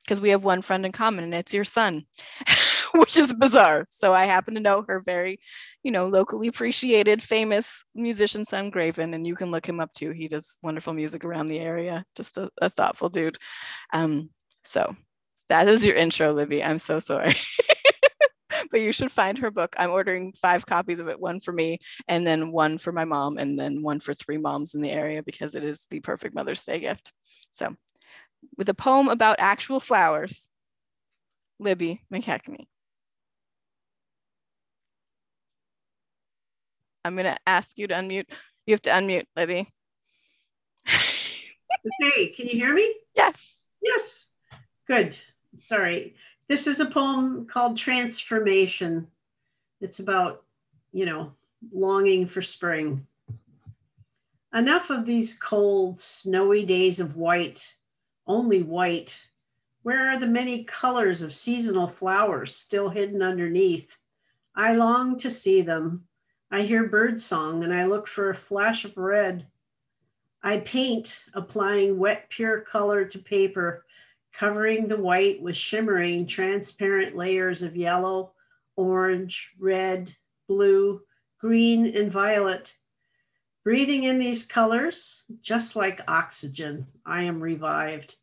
because we have one friend in common and it's your son, which is bizarre. So I happen to know her very, you know, locally appreciated, famous musician son, Graven, and you can look him up too. He does wonderful music around the area, just a, a thoughtful dude. Um, so that is your intro, Libby. I'm so sorry. but you should find her book. I'm ordering five copies of it, one for me, and then one for my mom, and then one for three moms in the area because it is the perfect Mother's Day gift. So with a poem about actual flowers, Libby McKechnie. I'm going to ask you to unmute. You have to unmute, Libby. Okay, can you hear me? yes. Yes. Good. Sorry. This is a poem called Transformation. It's about, you know, longing for spring. Enough of these cold, snowy days of white, only white. Where are the many colors of seasonal flowers still hidden underneath? I long to see them. I hear birdsong and I look for a flash of red. I paint, applying wet, pure color to paper, covering the white with shimmering, transparent layers of yellow, orange, red, blue, green, and violet. Breathing in these colors, just like oxygen, I am revived.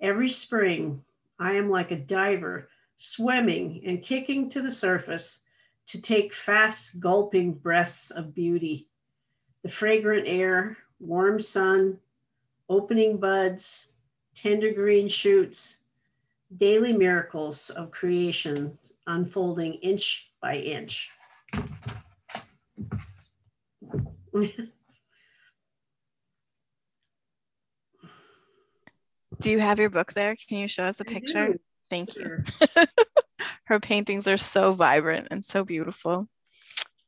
Every spring, I am like a diver, swimming and kicking to the surface to take fast, gulping breaths of beauty. The fragrant air, warm sun, opening buds, tender green shoots, daily miracles of creation unfolding inch by inch. Do you have your book there? Can you show us a picture? Thank you. Her paintings are so vibrant and so beautiful.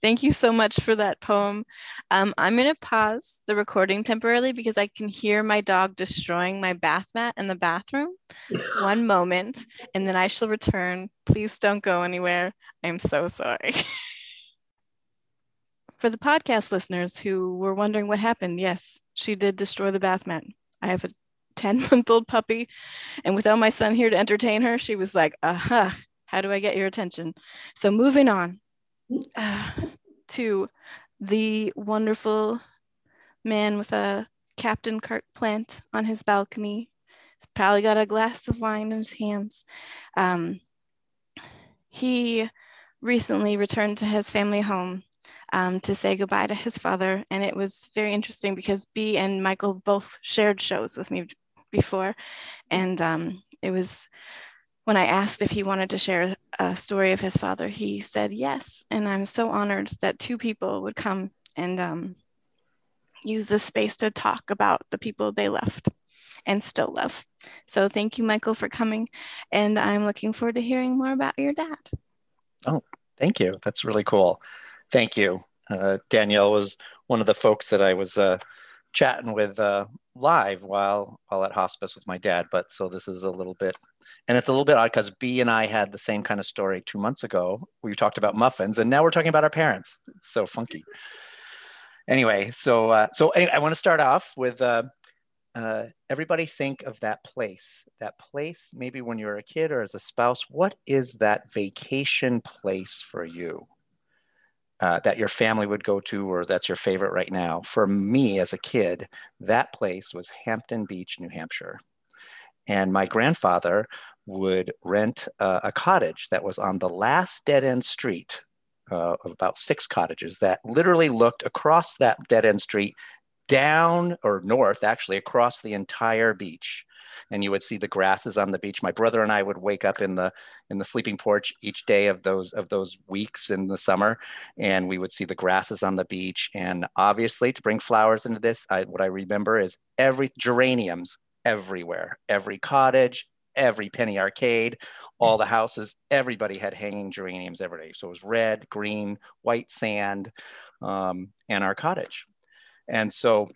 Thank you so much for that poem. Um, I'm going to pause the recording temporarily because I can hear my dog destroying my bath mat in the bathroom. One moment, and then I shall return. Please don't go anywhere. I'm so sorry. for the podcast listeners who were wondering what happened, yes, she did destroy the bath mat. I have a 10 month old puppy, and without my son here to entertain her, she was like, aha, how do I get your attention? So moving on uh, to the wonderful man with a Captain Kirk plant on his balcony. He's probably got a glass of wine in his hands. Um, he recently returned to his family home um, to say goodbye to his father. And it was very interesting because B and Michael both shared shows with me before. And um, it was when I asked if he wanted to share a story of his father, he said yes. And I'm so honored that two people would come and um, use this space to talk about the people they left and still love. So thank you, Michael, for coming. And I'm looking forward to hearing more about your dad. Oh, thank you. That's really cool. Thank you. Uh, Danielle was one of the folks that I was uh, chatting with uh, live while while at hospice with my dad. But so this is a little bit, and it's a little bit odd because B and I had the same kind of story two months ago. We talked about muffins, and now we're talking about our parents. It's so funky. Anyway, so uh, so anyway, I want to start off with. Uh, uh, everybody think of that place that place maybe when you're a kid or as a spouse what is that vacation place for you uh, that your family would go to or that's your favorite right now. For me as a kid, that place was Hampton Beach, New Hampshire. And my grandfather would rent uh, a cottage that was on the last dead end street uh, of about six cottages that literally looked across that dead end street down or north, actually, across the entire beach and you would see the grasses on the beach. My brother and I would wake up in the in the sleeping porch each day of those of those weeks in the summer, and we would see the grasses on the beach. And obviously, to bring flowers into this, I, what I remember is every geraniums everywhere, every cottage, every penny arcade, all the houses, everybody had hanging geraniums every day. So it was red, green, white sand, um, and our cottage. And so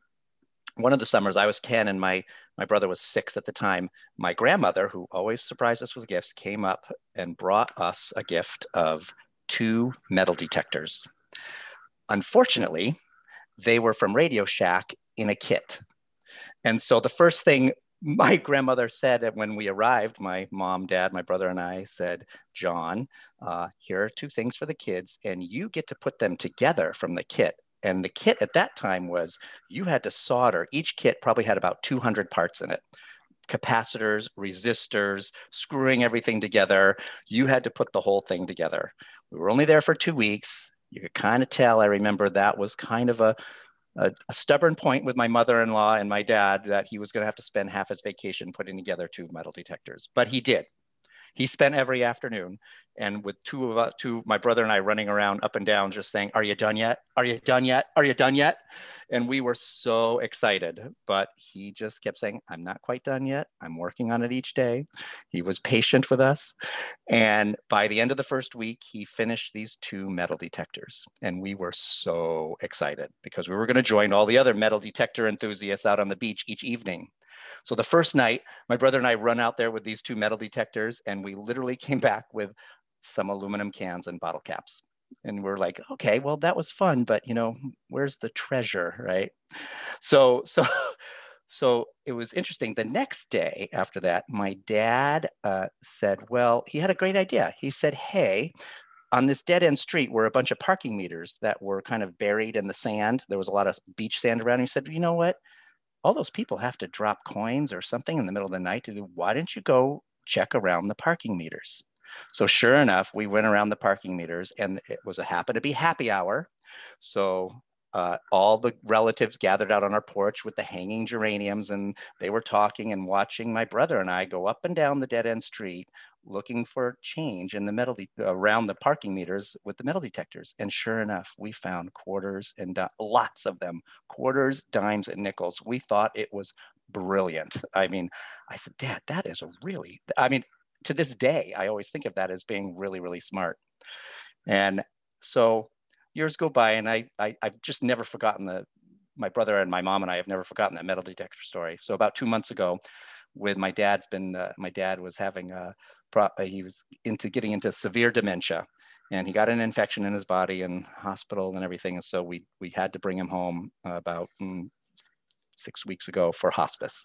one of the summers I was 10 and my my brother was six at the time. My grandmother, who always surprised us with gifts, came up and brought us a gift of two metal detectors. Unfortunately, they were from Radio Shack in a kit. And so the first thing my grandmother said that when we arrived, my mom, dad, my brother, and I said, John, uh, here are two things for the kids, and you get to put them together from the kit. And the kit at that time was you had to solder, each kit probably had about 200 parts in it capacitors, resistors, screwing everything together. You had to put the whole thing together. We were only there for two weeks. You could kind of tell, I remember that was kind of a, a, a stubborn point with my mother in law and my dad that he was going to have to spend half his vacation putting together two metal detectors. But he did he spent every afternoon and with two of us, two, my brother and I running around up and down, just saying, Are you done yet? Are you done yet? Are you done yet? And we were so excited. But he just kept saying, I'm not quite done yet. I'm working on it each day. He was patient with us. And by the end of the first week, he finished these two metal detectors. And we were so excited because we were going to join all the other metal detector enthusiasts out on the beach each evening. So the first night, my brother and I run out there with these two metal detectors, and we literally came back with some aluminum cans and bottle caps. And we're like, okay, well, that was fun, but you know, where's the treasure, right? So, so, so it was interesting. The next day after that, my dad uh, said, well, he had a great idea. He said, hey, on this dead end street were a bunch of parking meters that were kind of buried in the sand. There was a lot of beach sand around. He said, you know what? All those people have to drop coins or something in the middle of the night to do, why didn't you go check around the parking meters? So sure enough, we went around the parking meters and it was a happen to be happy hour. So uh, all the relatives gathered out on our porch with the hanging geraniums and they were talking and watching my brother and I go up and down the dead end street looking for change in the metal de- around the parking meters with the metal detectors. And sure enough, we found quarters and di- lots of them, quarters, dimes, and nickels. We thought it was brilliant. I mean, I said, Dad, that is a really, I mean, to this day, I always think of that as being really, really smart. And so years go by and I, I I've just never forgotten the my brother and my mom and I have never forgotten that metal detector story. So about two months ago, with my dad's been uh, my dad was having a he was into getting into severe dementia and he got an infection in his body and hospital and everything. And so we we had to bring him home uh, about mm, six weeks ago for hospice.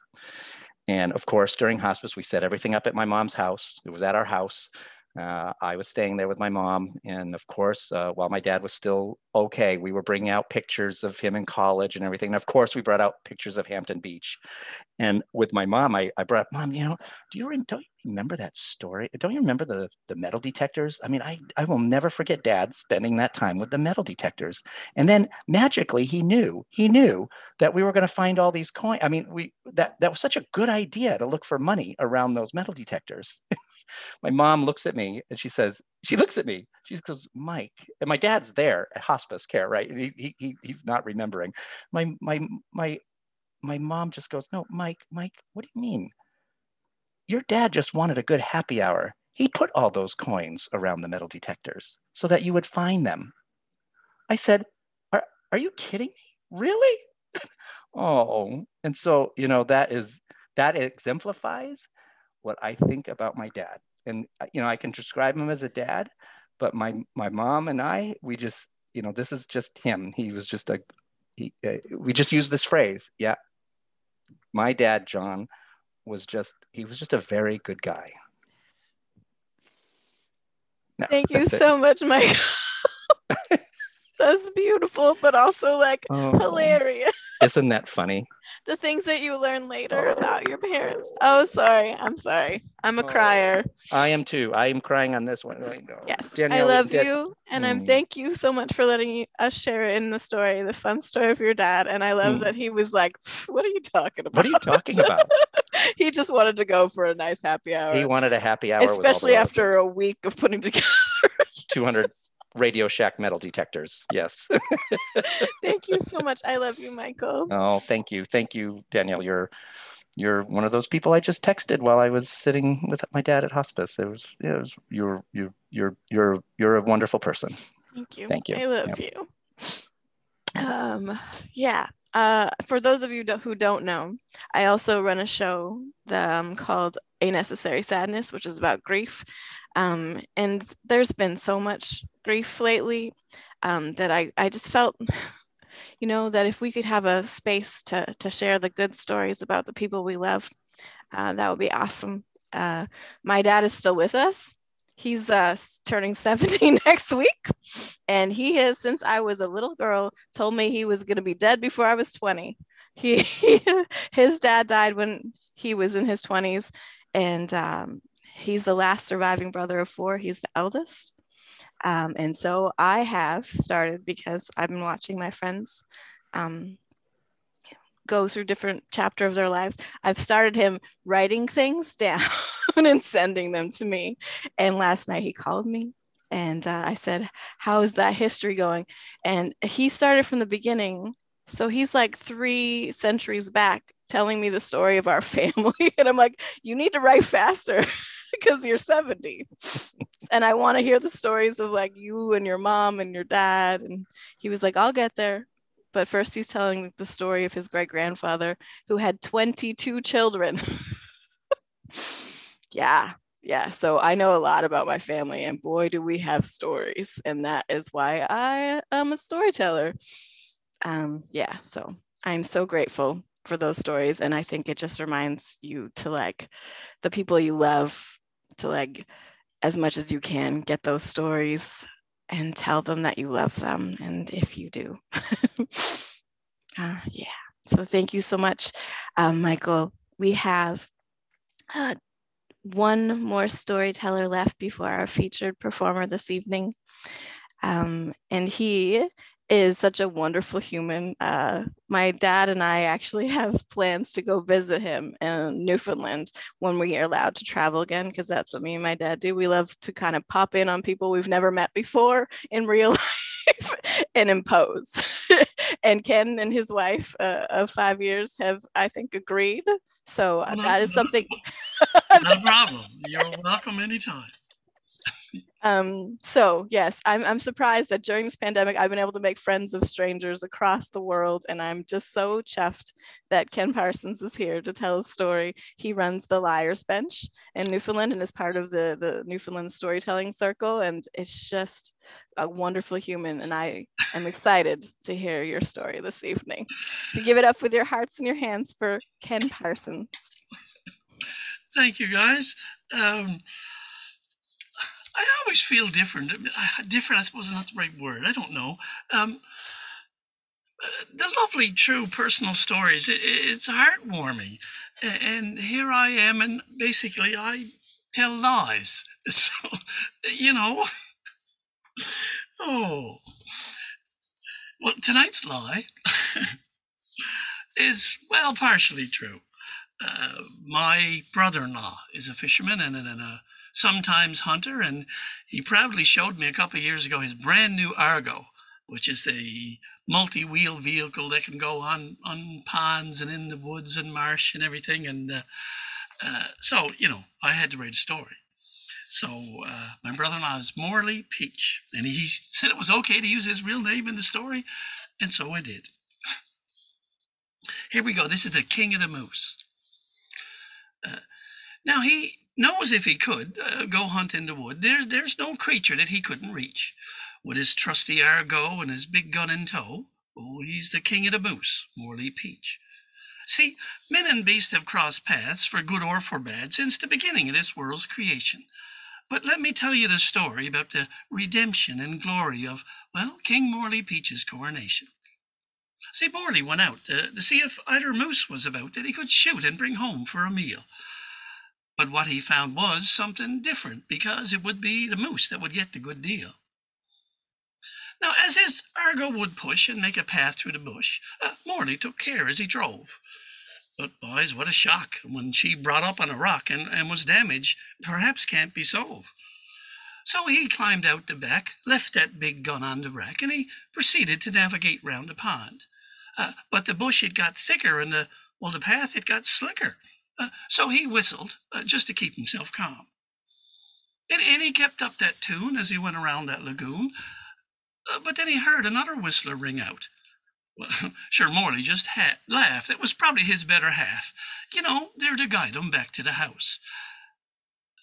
And of course during hospice we set everything up at my mom's house. It was at our house uh, I was staying there with my mom. And of course, uh, while my dad was still okay, we were bringing out pictures of him in college and everything. And of course, we brought out pictures of Hampton Beach. And with my mom, I, I brought Mom, you know, do you, don't you remember that story? Don't you remember the, the metal detectors? I mean, I, I will never forget dad spending that time with the metal detectors. And then magically, he knew, he knew that we were going to find all these coins. I mean, we that, that was such a good idea to look for money around those metal detectors. my mom looks at me and she says, she looks at me. She goes, Mike, and my dad's there at hospice care, right? He, he, he's not remembering. My, my, my, my mom just goes, no, Mike, Mike, what do you mean? Your dad just wanted a good happy hour. He put all those coins around the metal detectors so that you would find them. I said, are, are you kidding me? Really? oh, and so, you know, that is, that exemplifies what I think about my dad. And uh, you know, I can describe him as a dad, but my my mom and I, we just, you know, this is just him. He was just a, he, uh, we just use this phrase. Yeah, my dad, John, was just he was just a very good guy. No, Thank you so much, Mike. That's beautiful, but also like oh. hilarious. Isn't that funny? the things that you learn later oh. about your parents. Oh, sorry. I'm sorry. I'm a oh. crier. I am too. I am crying on this one. Yes. Danielle, I love you. And mm. I'm thank you so much for letting us share in the story, the fun story of your dad. And I love mm. that he was like, What are you talking about? What are you talking about? he just wanted to go for a nice happy hour. He wanted a happy hour. Especially after a week of putting together 200 Radio Shack metal detectors. Yes. thank you so much. I love you, Michael. Oh, thank you. Thank you, Danielle. You're you're one of those people I just texted while I was sitting with my dad at hospice. It was, it was you're you you're you're you're a wonderful person. Thank you. Thank you. I love yeah. you. Um yeah. Uh, for those of you who don't know, I also run a show um, called A Necessary Sadness, which is about grief. Um, and there's been so much grief lately um, that I, I just felt, you know, that if we could have a space to, to share the good stories about the people we love, uh, that would be awesome. Uh, my dad is still with us. He's uh, turning 70 next week. And he has, since I was a little girl, told me he was going to be dead before I was 20. He, his dad died when he was in his 20s. And um, he's the last surviving brother of four. He's the eldest. Um, and so I have started because I've been watching my friends um, go through different chapter of their lives. I've started him writing things down and sending them to me. And last night he called me and uh, I said, "How is that history going?" And he started from the beginning. So he's like three centuries back telling me the story of our family. and I'm like, you need to write faster because you're 70 and I want to hear the stories of like you and your mom and your dad. And he was like, I'll get there. But first, he's telling the story of his great grandfather who had 22 children. yeah. Yeah. So I know a lot about my family, and boy, do we have stories. And that is why I am a storyteller. Um, yeah. So I'm so grateful for those stories. And I think it just reminds you to like the people you love to like as much as you can get those stories and tell them that you love them and if you do. Uh, yeah. So thank you so much um, michael. We have uh, one more storyteller left before our featured performer this evening. Um, and he is such a wonderful human. Uh, my dad and I actually have plans to go visit him in Newfoundland when we are allowed to travel again, because that's what me and my dad do. We love to kind of pop in on people we've never met before in real life and impose. and Ken and his wife uh, of five years have, I think, agreed. So uh, that is something No problem. You're welcome anytime. Um, so yes, I'm I'm surprised that during this pandemic I've been able to make friends of strangers across the world, and I'm just so chuffed that Ken Parsons is here to tell a story. He runs the Liars Bench in Newfoundland and is part of the the Newfoundland Storytelling Circle, and it's just a wonderful human. And I am excited to hear your story this evening. You give it up with your hearts and your hands for Ken Parsons. Thank you, guys. Um, I always feel different. Different, I suppose, is not the right word. I don't know. Um, the lovely, true, personal stories. It, it's heartwarming, and here I am, and basically, I tell lies. So, you know. Oh. Well, tonight's lie is well partially true. Uh, my brother-in-law is a fisherman and then a sometimes hunter, and he proudly showed me a couple of years ago his brand new Argo, which is the multi-wheel vehicle that can go on on ponds and in the woods and marsh and everything. And uh, uh, so, you know, I had to write a story. So uh, my brother-in-law is Morley Peach, and he said it was okay to use his real name in the story, and so I did. Here we go. This is the King of the Moose. Uh, now he knows if he could uh, go hunt in the wood, there, there's no creature that he couldn't reach. With his trusty Argo and his big gun in tow, oh, he's the king of the moose, Morley Peach. See, men and beasts have crossed paths for good or for bad since the beginning of this world's creation. But let me tell you the story about the redemption and glory of, well, King Morley Peach's coronation. See, Morley went out to, to see if either moose was about that he could shoot and bring home for a meal. But what he found was something different because it would be the moose that would get the good deal. Now, as his Argo would push and make a path through the bush, uh, Morley took care as he drove. But, boys, what a shock when she brought up on a rock and, and was damaged, perhaps can't be solved. So he climbed out the back, left that big gun on the rack, and he proceeded to navigate round the pond. Uh, but the bush, it got thicker, and the, well, the path, it got slicker. Uh, so he whistled, uh, just to keep himself calm. And, and he kept up that tune as he went around that lagoon. Uh, but then he heard another whistler ring out. Well, sure, Morley just ha- laughed. That was probably his better half. You know, there to guide him back to the house.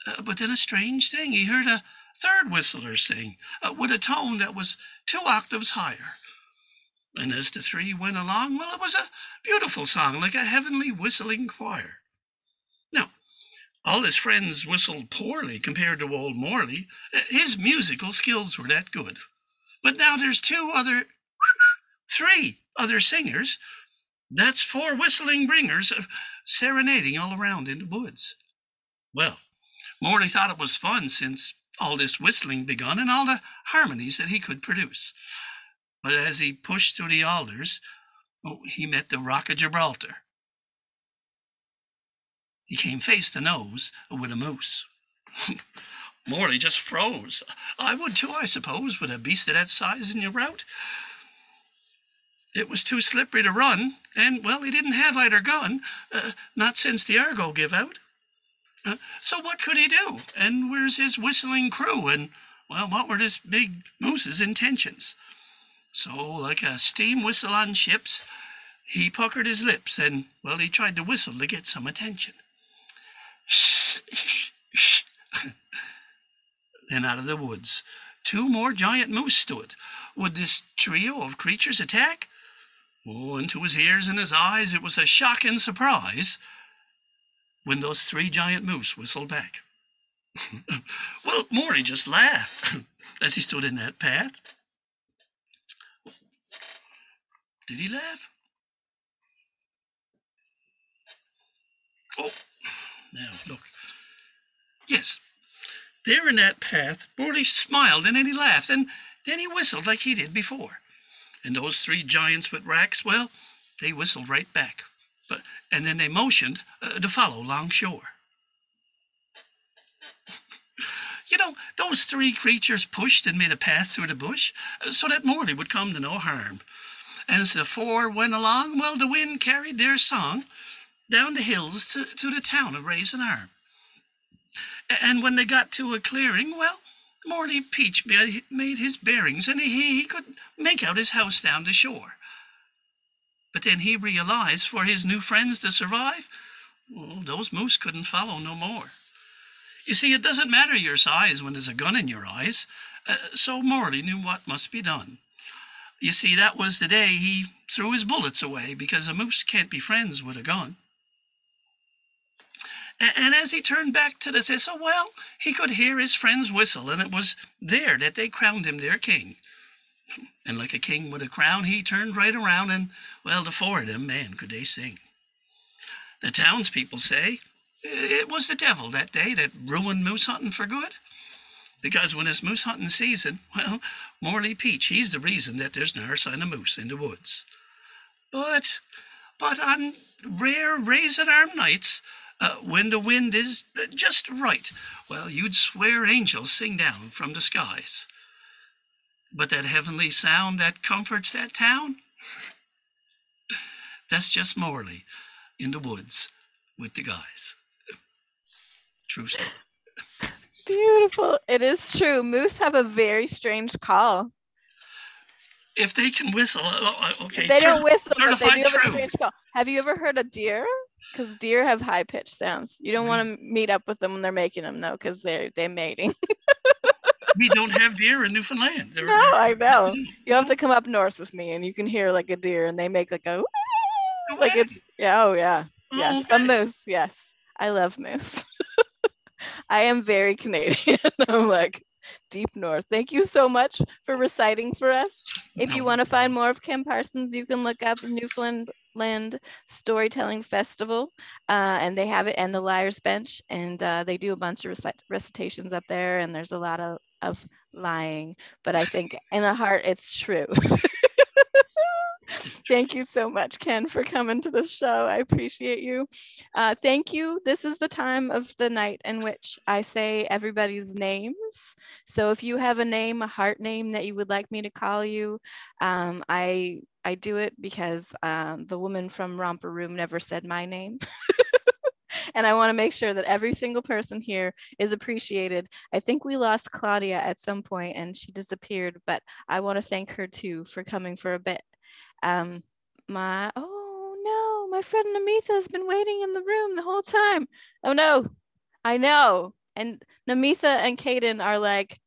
Uh, but then a strange thing. He heard a third whistler sing uh, with a tone that was two octaves higher. And as the three went along, well, it was a beautiful song, like a heavenly whistling choir. All his friends whistled poorly compared to old Morley. His musical skills were that good. But now there's two other, three other singers. That's four whistling bringers uh, serenading all around in the woods. Well, Morley thought it was fun since all this whistling begun and all the harmonies that he could produce. But as he pushed through the alders, oh, he met the Rock of Gibraltar. He came face to nose with a moose. Morley just froze. I would too, I suppose, with a beast of that size in your route. It was too slippery to run, and, well, he didn't have either gun, uh, not since the Argo give out. Uh, so what could he do? And where's his whistling crew? And, well, what were this big moose's intentions? So, like a steam whistle on ships, he puckered his lips and, well, he tried to whistle to get some attention. then out of the woods, two more giant moose stood. Would this trio of creatures attack? Oh, and to his ears and his eyes it was a shock and surprise when those three giant moose whistled back. well, Morty just laughed as he stood in that path. Did he laugh? Oh, now look. Yes, there in that path, Morty smiled and then he laughed and then he whistled like he did before. And those three giants with racks, well, they whistled right back. But and then they motioned uh, to follow longshore. You know, those three creatures pushed and made a path through the bush uh, so that Morley would come to no harm. And as the four went along, well, the wind carried their song down the hills to, to the town of Raisin Arm. And when they got to a clearing, well, Morley Peach made his bearings and he, he could make out his house down the shore. But then he realized for his new friends to survive, well, those moose couldn't follow no more. You see, it doesn't matter your size when there's a gun in your eyes, uh, so Morley knew what must be done. You see, that was the day he threw his bullets away because a moose can't be friends with a gun. And as he turned back to the thistle, well, he could hear his friends whistle, and it was there that they crowned him their king. And like a king with a crown, he turned right around, and, well, the four of them, man, could they sing. The townspeople say it was the devil that day that ruined moose hunting for good. Because when it's moose hunting season, well, Morley Peach, he's the reason that there's a sign of moose in the woods. But, but on rare raisin arm nights, uh, when the wind is uh, just right, well, you'd swear angels sing down from the skies. But that heavenly sound that comforts that town, that's just Morley in the woods with the guys. True story. Beautiful. It is true. Moose have a very strange call. If they can whistle, uh, okay. they don't certi- whistle, but they do have a strange call. Have you ever heard a deer? Because deer have high pitched sounds. You don't want to mm. meet up with them when they're making them though, because they're they're mating. we don't have deer in Newfoundland. They're- no, I know. You have to come up north with me, and you can hear like a deer, and they make like a like it's yeah, oh yeah, yes, a moose. Yes, I love moose. I am very Canadian. I'm like deep north. Thank you so much for reciting for us. If you want to find more of Kim Parsons, you can look up Newfoundland Storytelling Festival, uh, and they have it and the Liars Bench, and uh, they do a bunch of recit- recitations up there, and there's a lot of of lying, but I think in the heart it's true. Thank you so much, Ken, for coming to the show. I appreciate you. Uh, thank you. This is the time of the night in which I say everybody's names. So if you have a name, a heart name that you would like me to call you, um, I I do it because um, the woman from Romper Room never said my name. and I want to make sure that every single person here is appreciated. I think we lost Claudia at some point and she disappeared, but I want to thank her too for coming for a bit. Um, my oh no, my friend Namitha has been waiting in the room the whole time. Oh no, I know. And Namitha and Kaden are like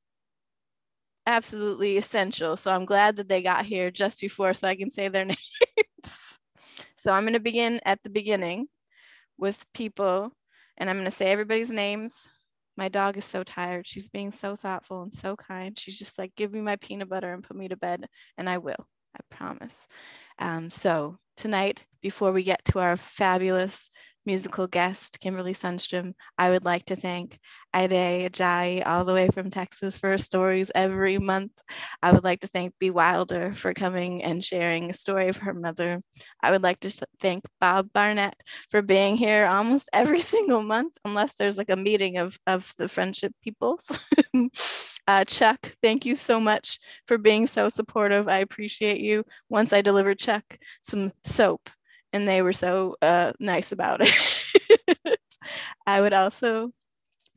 absolutely essential. So I'm glad that they got here just before so I can say their names. so I'm going to begin at the beginning with people and I'm going to say everybody's names. My dog is so tired. She's being so thoughtful and so kind. She's just like, give me my peanut butter and put me to bed. And I will, I promise. Um, so tonight, before we get to our fabulous musical guest, Kimberly Sunstrum, I would like to thank Ade Ajayi all the way from Texas for her stories every month. I would like to thank B. Wilder for coming and sharing a story of her mother. I would like to thank Bob Barnett for being here almost every single month, unless there's like a meeting of, of the friendship peoples. uh, Chuck, thank you so much for being so supportive. I appreciate you. Once I delivered Chuck some soap, and they were so uh, nice about it. I would also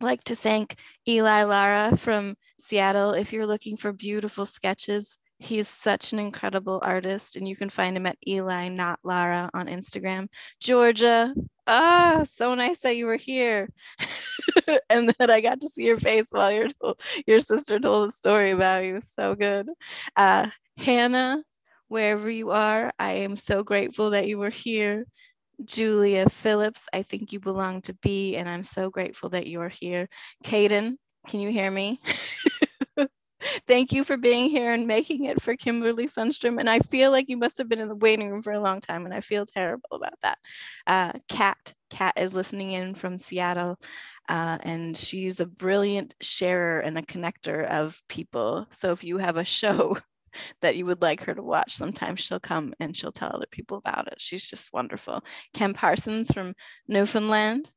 like to thank Eli Lara from Seattle. If you're looking for beautiful sketches, he's such an incredible artist, and you can find him at Eli Not Lara on Instagram. Georgia, ah, so nice that you were here, and that I got to see your face while your your sister told a story about you. So good, uh, Hannah. Wherever you are, I am so grateful that you were here. Julia Phillips, I think you belong to B, and I'm so grateful that you are here. Kaden, can you hear me? Thank you for being here and making it for Kimberly Sunstrum. And I feel like you must have been in the waiting room for a long time, and I feel terrible about that. Uh, Kat, Kat is listening in from Seattle, uh, and she's a brilliant sharer and a connector of people. So if you have a show that you would like her to watch, sometimes she'll come and she'll tell other people about it. She's just wonderful. Ken Parsons from Newfoundland.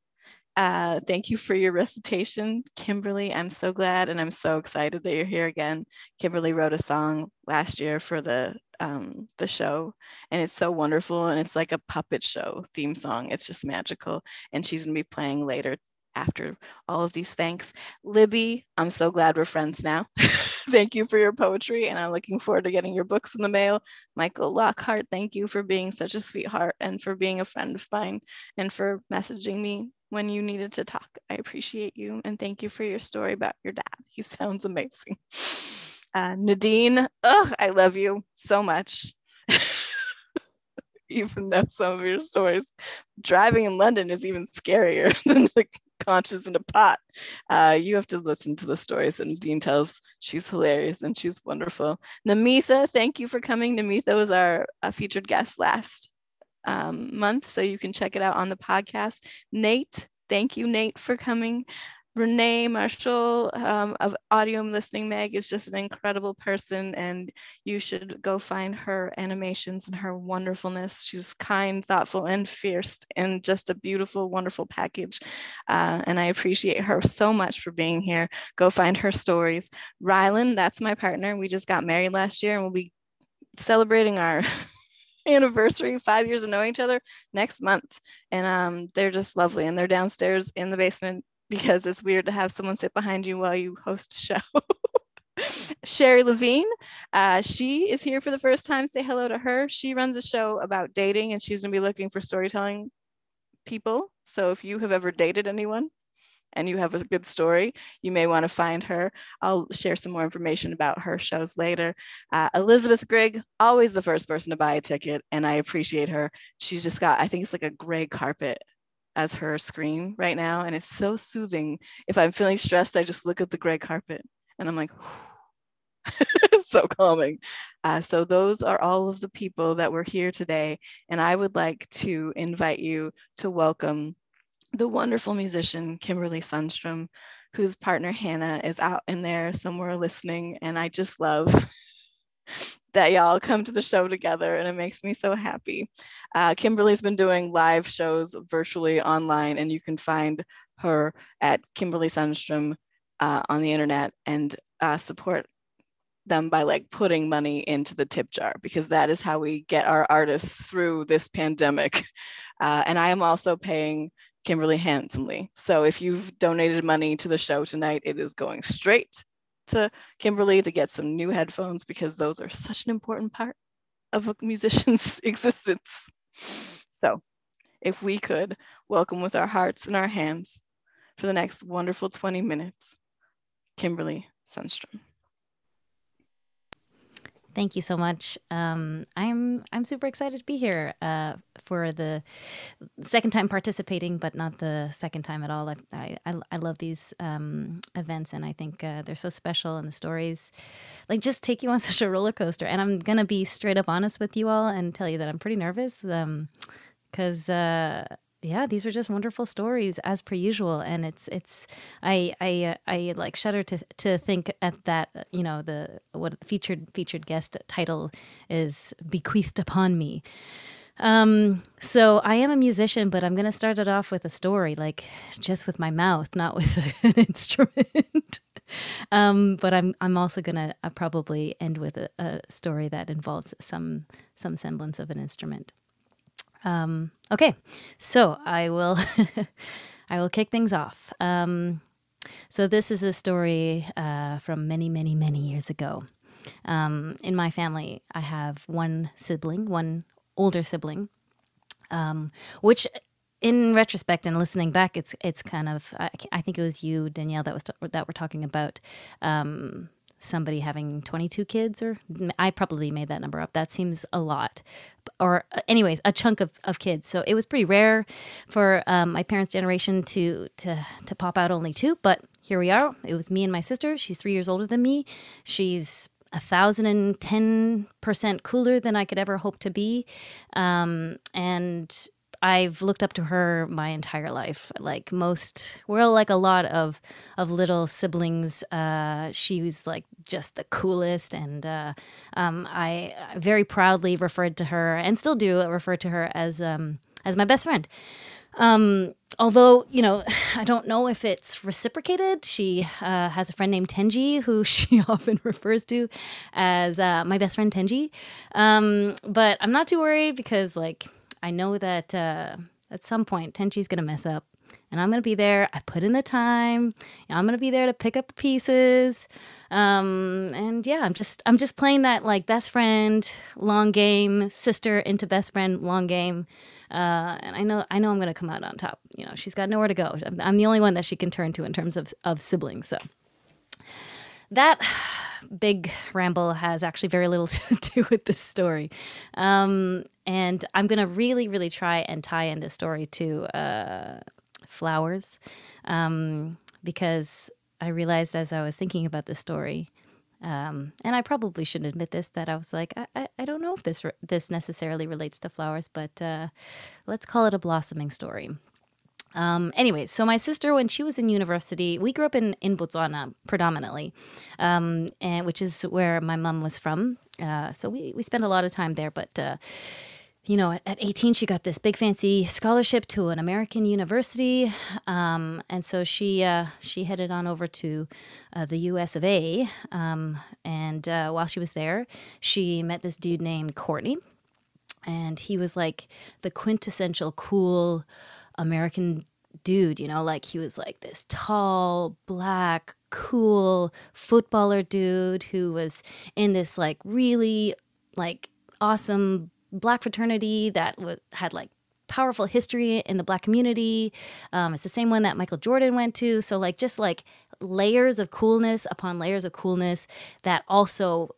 Uh, thank you for your recitation, Kimberly. I'm so glad and I'm so excited that you're here again. Kimberly wrote a song last year for the um, the show, and it's so wonderful. And it's like a puppet show theme song. It's just magical. And she's gonna be playing later after all of these thanks. Libby, I'm so glad we're friends now. thank you for your poetry, and I'm looking forward to getting your books in the mail. Michael Lockhart, thank you for being such a sweetheart and for being a friend of mine and for messaging me when you needed to talk. I appreciate you and thank you for your story about your dad. He sounds amazing. Uh, Nadine, ugh, I love you so much. even though some of your stories driving in London is even scarier than the conscious in a pot. Uh, you have to listen to the stories that Nadine tells. She's hilarious and she's wonderful. Namitha, thank you for coming. Namitha was our uh, featured guest last um, month, so you can check it out on the podcast. Nate, thank you, Nate, for coming. Renee Marshall um, of Audio Listening Mag is just an incredible person, and you should go find her animations and her wonderfulness. She's kind, thoughtful, and fierce, and just a beautiful, wonderful package. Uh, and I appreciate her so much for being here. Go find her stories. Rylan, that's my partner. We just got married last year, and we'll be celebrating our anniversary, five years of knowing each other next month. And um, they're just lovely. And they're downstairs in the basement because it's weird to have someone sit behind you while you host a show. Sherry Levine, uh, she is here for the first time. Say hello to her. She runs a show about dating and she's going to be looking for storytelling people. So if you have ever dated anyone and you have a good story, you may want to find her. I'll share some more information about her shows later. Uh, Elizabeth Grigg, always the first person to buy a ticket, and I appreciate her. She's just got, I think it's like a gray carpet as her screen right now. And it's so soothing. If I'm feeling stressed, I just look at the gray carpet and I'm like, so calming. Uh, so, those are all of the people that were here today. And I would like to invite you to welcome the wonderful musician, Kimberly Sunstrum, whose partner Hannah is out in there somewhere listening. And I just love that y'all come to the show together and it makes me so happy. Uh, Kimberly's been doing live shows virtually online and you can find her at Kimberly Sunstrum uh, on the internet and uh, support them by like putting money into the tip jar because that is how we get our artists through this pandemic. Uh, and I am also paying Kimberly handsomely. So if you've donated money to the show tonight, it is going straight to Kimberly to get some new headphones because those are such an important part of a musician's existence. So, if we could welcome with our hearts and our hands for the next wonderful 20 minutes, Kimberly Sunstrum. Thank you so much. Um, I'm I'm super excited to be here uh, for the second time participating, but not the second time at all. I I, I love these um, events, and I think uh, they're so special, and the stories like just take you on such a roller coaster. And I'm gonna be straight up honest with you all and tell you that I'm pretty nervous because. Um, uh, yeah, these were just wonderful stories as per usual, and it's it's I I I like shudder to to think at that you know the what featured featured guest title is bequeathed upon me. Um, so I am a musician, but I'm gonna start it off with a story, like just with my mouth, not with an instrument. um, but I'm I'm also gonna uh, probably end with a, a story that involves some some semblance of an instrument. Um, okay, so I will I will kick things off. Um, so this is a story uh, from many, many, many years ago. Um, in my family, I have one sibling, one older sibling, um, which in retrospect and listening back, it's it's kind of I, I think it was you Danielle that was that were talking about um, somebody having 22 kids or i probably made that number up. That seems a lot. Or uh, anyways a chunk of, of kids. So it was pretty rare for um, my parents generation to to to pop out only two but here we are. It was me and my sister. She's three years older than me. She's a thousand and ten percent cooler than I could ever hope to be, um, and I've looked up to her my entire life. Like most, we're like a lot of of little siblings. Uh, she was like just the coolest, and uh, um, I very proudly referred to her, and still do refer to her as um, as my best friend. Um, although you know, I don't know if it's reciprocated. She uh, has a friend named Tenji who she often refers to as uh, my best friend Tenji. Um, but I'm not too worried because like I know that uh, at some point Tenchi's going to mess up and I'm gonna be there. I put in the time. I'm gonna be there to pick up the pieces. Um, and yeah, I'm just I'm just playing that like best friend long game, sister into best friend long game. Uh, and I know I know I'm gonna come out on top. You know, she's got nowhere to go. I'm, I'm the only one that she can turn to in terms of of siblings. So that big ramble has actually very little to do with this story. Um, and I'm going to really, really try and tie in this story to uh, flowers um, because I realized as I was thinking about this story. Um, and I probably shouldn't admit this that I was like I, I, I don't know if this re- this necessarily relates to flowers, but uh, let's call it a blossoming story. Um, anyway, so my sister, when she was in university, we grew up in, in Botswana predominantly, um, and which is where my mom was from. Uh, so we, we spent a lot of time there. But, uh, you know, at 18, she got this big fancy scholarship to an American university. Um, and so she, uh, she headed on over to uh, the US of A. Um, and uh, while she was there, she met this dude named Courtney. And he was like the quintessential cool American dude, you know, like he was like this tall, black, cool footballer dude who was in this like really like awesome black fraternity that w- had like powerful history in the black community. Um, it's the same one that Michael Jordan went to. So like just like layers of coolness upon layers of coolness that also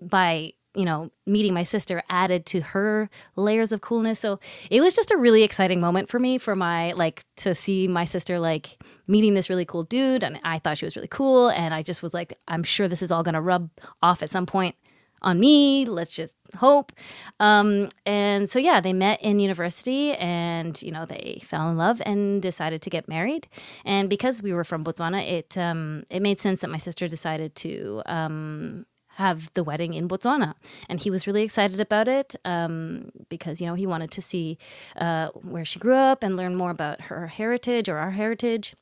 by you know, meeting my sister added to her layers of coolness. So it was just a really exciting moment for me for my like to see my sister like meeting this really cool dude. And I thought she was really cool. And I just was like, I'm sure this is all going to rub off at some point on me. Let's just hope. Um, and so, yeah, they met in university and, you know, they fell in love and decided to get married. And because we were from Botswana, it, um, it made sense that my sister decided to, um, have the wedding in Botswana. And he was really excited about it um, because, you know, he wanted to see uh, where she grew up and learn more about her heritage or our heritage.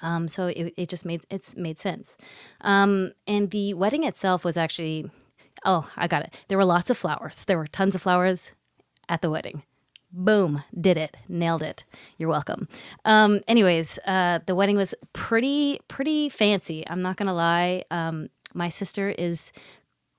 Um, so it, it just made it's made sense. Um, and the wedding itself was actually, oh, I got it. There were lots of flowers. There were tons of flowers at the wedding. Boom, did it, nailed it. You're welcome. Um, anyways, uh, the wedding was pretty, pretty fancy. I'm not gonna lie. Um, my sister is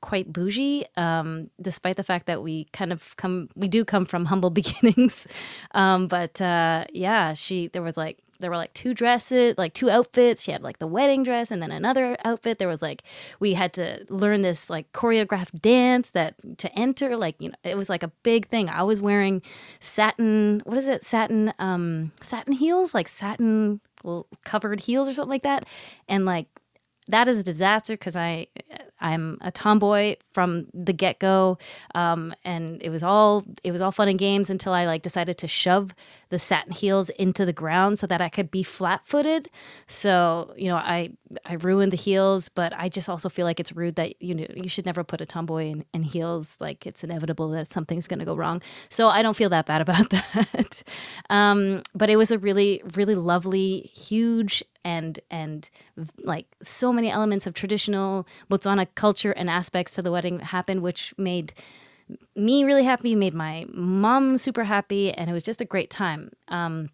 quite bougie, um, despite the fact that we kind of come, we do come from humble beginnings. Um, but uh, yeah, she, there was like, there were like two dresses, like two outfits. She had like the wedding dress and then another outfit. There was like, we had to learn this like choreographed dance that to enter, like, you know, it was like a big thing. I was wearing satin, what is it? Satin, um, satin heels, like satin covered heels or something like that. And like, that is a disaster because I I'm a tomboy from the get go, um, and it was all it was all fun and games until I like decided to shove the satin heels into the ground so that I could be flat footed. So you know I I ruined the heels, but I just also feel like it's rude that you know you should never put a tomboy in, in heels. Like it's inevitable that something's going to go wrong. So I don't feel that bad about that. um, but it was a really really lovely, huge and and like so many elements of traditional Botswana culture and aspects to the wedding happened, which made me really happy, made my mom super happy, and it was just a great time. Um,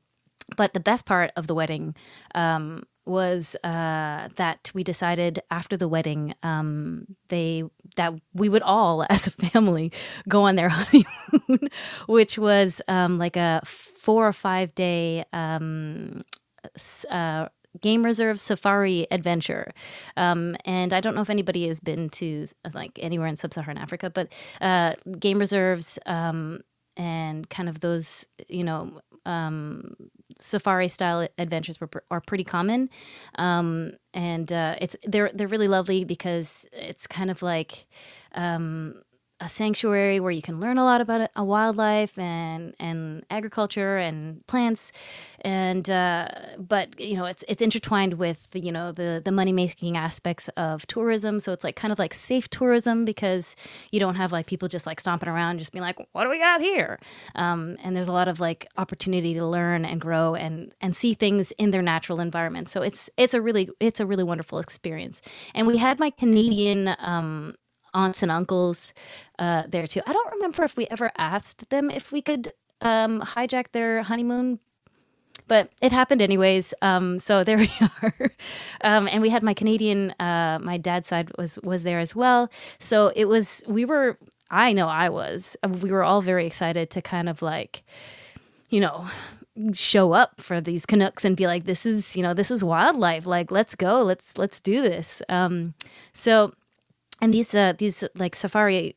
but the best part of the wedding um, was uh, that we decided after the wedding um, they that we would all as a family go on their honeymoon which was um, like a four or five day um, uh, game reserve safari adventure. Um, and i don't know if anybody has been to like anywhere in sub-saharan africa but uh, game reserves um, and kind of those you know um, safari style adventures were, are pretty common. Um, and uh, it's they're they're really lovely because it's kind of like um, a sanctuary where you can learn a lot about a wildlife and and agriculture and plants. And uh, but you know it's it's intertwined with the, you know the the money making aspects of tourism. So it's like kind of like safe tourism because you don't have like people just like stomping around just being like what do we got here? Um, and there's a lot of like opportunity to learn and grow and and see things in their natural environment. So it's it's a really it's a really wonderful experience. And we had my Canadian um, aunts and uncles uh, there too. I don't remember if we ever asked them if we could um, hijack their honeymoon but it happened anyways. Um, so there we are. um, and we had my Canadian, uh, my dad's side was was there as well. So it was we were. I know I was. We were all very excited to kind of like, you know, show up for these Canucks and be like, this is, you know, this is wildlife. Like, let's go. Let's let's do this. Um, so, and these uh, these like safari,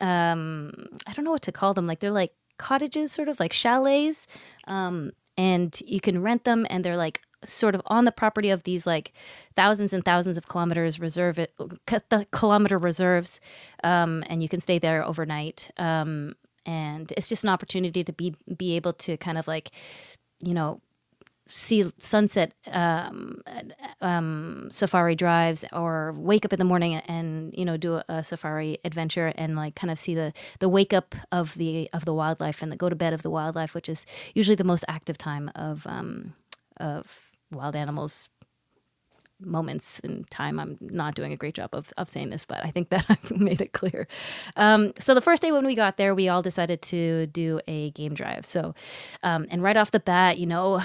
um, I don't know what to call them. Like they're like cottages, sort of like chalets, um, and you can rent them, and they're like sort of on the property of these like thousands and thousands of kilometers reserve it, the kilometer reserves, um, and you can stay there overnight. Um, and it's just an opportunity to be be able to kind of like you know see sunset um, um, safari drives or wake up in the morning and you know do a, a, safari adventure and like kind of see the the wake up of the of the wildlife and the go to bed of the wildlife which is usually the most active time of um, of wild animals moments in time. I'm not doing a great job of, of saying this, but I think that I've made it clear. Um, so the first day when we got there, we all decided to do a game drive. So, um, and right off the bat, you know,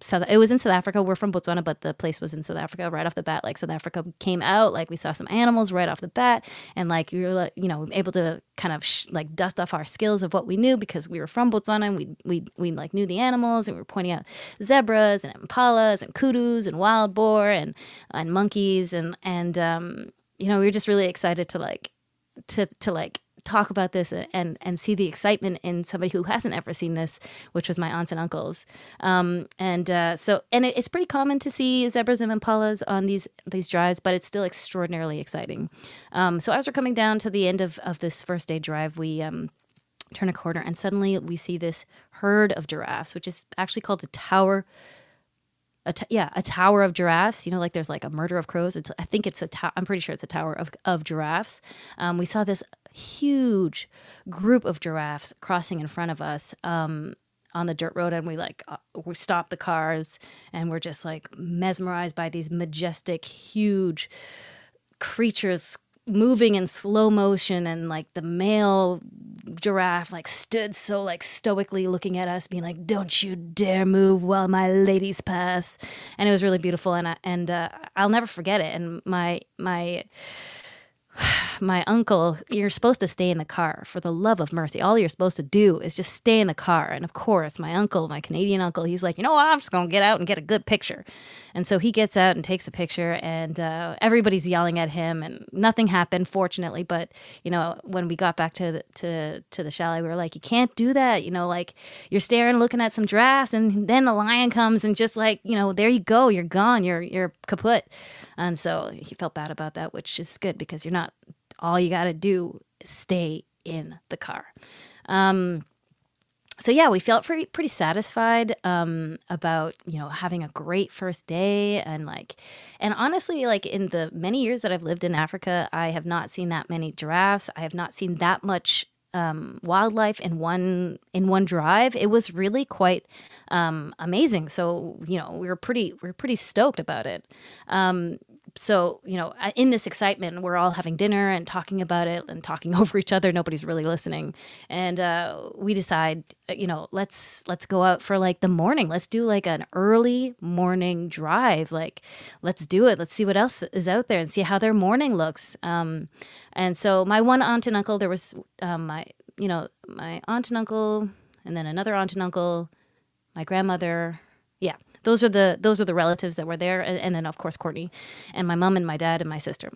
South. It was in South Africa. We're from Botswana, but the place was in South Africa. Right off the bat, like South Africa came out. Like we saw some animals right off the bat, and like we were, like, you know, able to kind of sh- like dust off our skills of what we knew because we were from Botswana and we we we like knew the animals and we were pointing out zebras and impalas and kudus and wild boar and and monkeys and and um you know we were just really excited to like to to like talk about this and and see the excitement in somebody who hasn't ever seen this, which was my aunts and uncles. Um, and uh, so, and it, it's pretty common to see zebras and impalas on these these drives, but it's still extraordinarily exciting. Um, so as we're coming down to the end of of this first day drive, we um, turn a corner and suddenly we see this herd of giraffes, which is actually called a tower a t- yeah a tower of giraffes you know like there's like a murder of crows it's, i think it's a i'm pretty sure it's a tower of, of giraffes um, we saw this huge group of giraffes crossing in front of us um, on the dirt road and we like uh, we stop the cars and we're just like mesmerized by these majestic huge creatures moving in slow motion and like the male giraffe like stood so like stoically looking at us being like don't you dare move while my ladies pass. And it was really beautiful and I, and uh, I'll never forget it. And my my my uncle, you're supposed to stay in the car for the love of mercy. All you're supposed to do is just stay in the car. And of course, my uncle, my Canadian uncle, he's like, you know what? I'm just going to get out and get a good picture. And so he gets out and takes a picture, and uh, everybody's yelling at him, and nothing happened, fortunately. But, you know, when we got back to the, to, to the chalet, we were like, you can't do that. You know, like you're staring, looking at some drafts, and then a lion comes and just like, you know, there you go. You're gone. You're, you're kaput. And so he felt bad about that, which is good because you're not all you got to do is stay in the car. Um, so yeah, we felt pretty pretty satisfied um, about you know having a great first day and like, and honestly, like in the many years that I've lived in Africa, I have not seen that many giraffes. I have not seen that much um, wildlife in one in one drive. It was really quite um, amazing. So you know we were pretty we were pretty stoked about it. Um, so you know in this excitement we're all having dinner and talking about it and talking over each other. Nobody's really listening. And uh, we decide uh, you know let's let's go out for like the morning. Let's do like an early morning drive. Like let's do it. Let's see what else is out there and see how their morning looks. Um, and so my one aunt and uncle there was um, my you know my aunt and uncle and then another aunt and uncle my grandmother those are the those are the relatives that were there, and, and then of course Courtney, and my mom and my dad and my sister.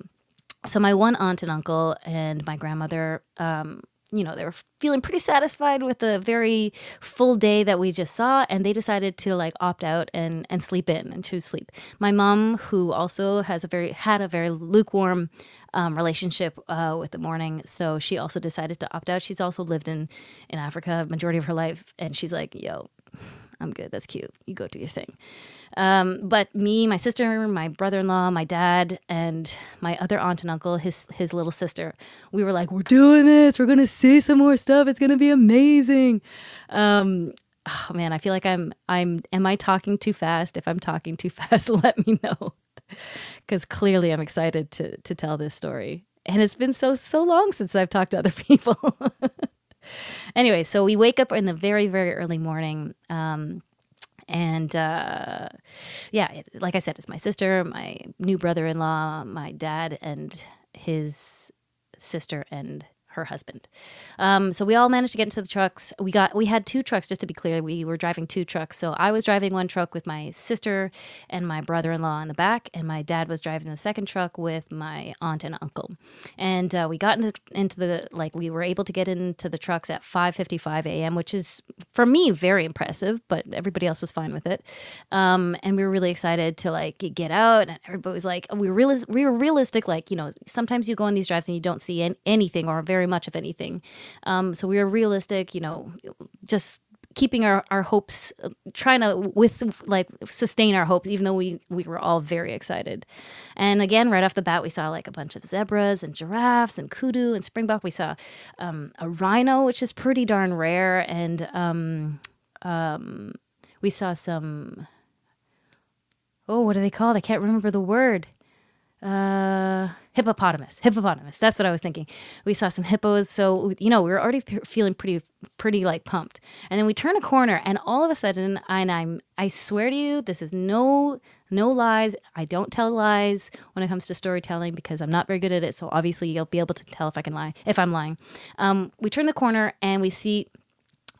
So my one aunt and uncle and my grandmother. Um, you know, they were feeling pretty satisfied with the very full day that we just saw, and they decided to like opt out and and sleep in and choose sleep. My mom, who also has a very had a very lukewarm um, relationship uh, with the morning, so she also decided to opt out. She's also lived in in Africa majority of her life, and she's like, "Yo, I'm good. That's cute. You go do your thing. Um, but me, my sister, my brother-in-law, my dad, and my other aunt and uncle, his his little sister, we were like, "We're doing this. We're gonna see some more stuff. It's gonna be amazing." Um, oh man, I feel like I'm I'm. Am I talking too fast? If I'm talking too fast, let me know, because clearly I'm excited to to tell this story. And it's been so so long since I've talked to other people. Anyway, so we wake up in the very, very early morning. Um, and uh, yeah, like I said, it's my sister, my new brother-in-law, my dad, and his sister and her husband. Um, so we all managed to get into the trucks. We got we had two trucks just to be clear. We were driving two trucks. So I was driving one truck with my sister and my brother-in-law in the back, and my dad was driving the second truck with my aunt and uncle. And uh, we got into into the like we were able to get into the trucks at 5:55 a.m., which is for me very impressive, but everybody else was fine with it. Um, and we were really excited to like get out, and everybody was like, we were realis- we were realistic. Like you know, sometimes you go on these drives and you don't see an- anything or very much of anything. Um, so we were realistic. You know, just keeping our, our hopes trying to with like sustain our hopes even though we we were all very excited and again right off the bat we saw like a bunch of zebras and giraffes and kudu and springbok we saw um, a rhino which is pretty darn rare and um, um, we saw some oh what are they called i can't remember the word uh hippopotamus hippopotamus. That's what i was thinking. We saw some hippos so you know we were already fe- feeling pretty pretty like pumped. And then we turn a corner and all of a sudden and i'm i swear to you this is no no lies. I don't tell lies when it comes to storytelling because i'm not very good at it so obviously you'll be able to tell if i can lie if i'm lying. Um, we turn the corner and we see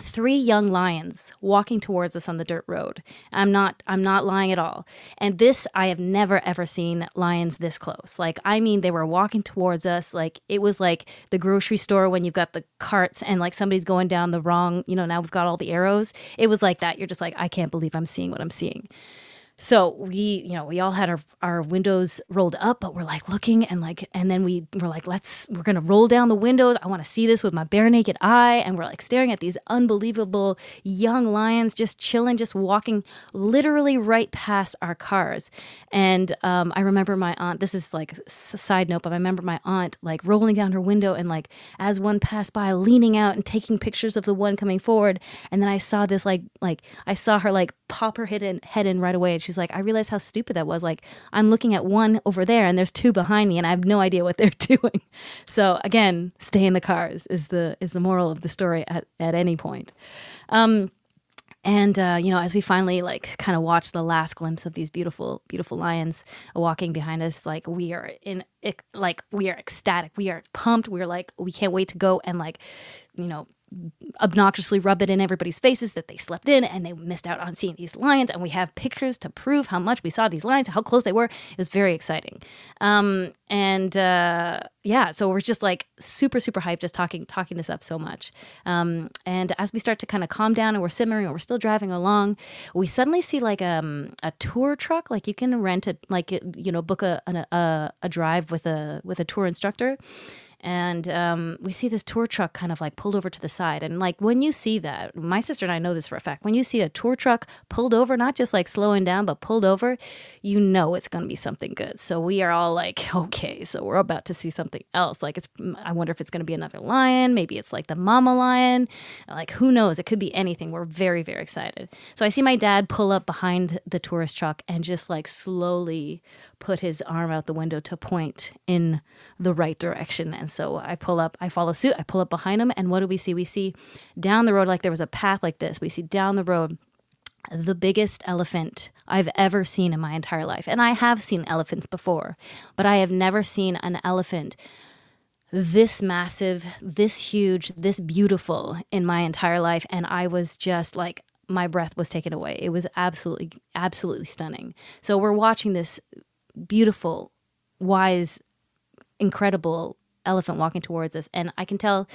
three young lions walking towards us on the dirt road. I'm not I'm not lying at all. And this I have never ever seen lions this close. Like I mean they were walking towards us like it was like the grocery store when you've got the carts and like somebody's going down the wrong, you know, now we've got all the arrows. It was like that. You're just like I can't believe I'm seeing what I'm seeing. So we, you know, we all had our, our windows rolled up, but we're like looking and like, and then we were like, let's, we're going to roll down the windows. I want to see this with my bare naked eye. And we're like staring at these unbelievable young lions just chilling, just walking literally right past our cars. And um, I remember my aunt, this is like a side note, but I remember my aunt like rolling down her window and like as one passed by, leaning out and taking pictures of the one coming forward. And then I saw this like, like I saw her like pop her head in, head in right away. And she's like, I realize how stupid that was. Like, I'm looking at one over there and there's two behind me and I have no idea what they're doing. So again, stay in the cars is the is the moral of the story at, at any point. Um, and uh, you know, as we finally like kind of watch the last glimpse of these beautiful, beautiful lions walking behind us, like we are in, like we are ecstatic, we are pumped, we're like we can't wait to go and like, you know, obnoxiously rub it in everybody's faces that they slept in and they missed out on seeing these lions. And we have pictures to prove how much we saw these lions, how close they were. It was very exciting. Um, and uh, yeah, so we're just like super, super hyped, just talking, talking this up so much. Um, and as we start to kind of calm down and we're simmering and we're still driving along, we suddenly see like um, a tour truck. Like you can rent a, like, you know, book a, a, a drive with a, with a tour instructor and um, we see this tour truck kind of like pulled over to the side. And like when you see that my sister and i know this for a fact when you see a tour truck pulled over not just like slowing down but pulled over you know it's going to be something good. So we are all like okay so we're about to see something else. Like it's i wonder if it's going to be another lion maybe it's like the mama lion. Like who knows? It could be anything. We're very very excited. So i see my dad pull up behind the tourist truck and just like slowly put his arm out the window to point in the right direction. And so I pull up, I follow suit, I pull up behind him. And what do we see? We see down the road, like there was a path like this. We see down the road the biggest elephant I've ever seen in my entire life. And I have seen elephants before, but I have never seen an elephant this massive, this huge, this beautiful in my entire life. And I was just like, my breath was taken away. It was absolutely, absolutely stunning. So we're watching this beautiful, wise, incredible elephant walking towards us. And I can tell.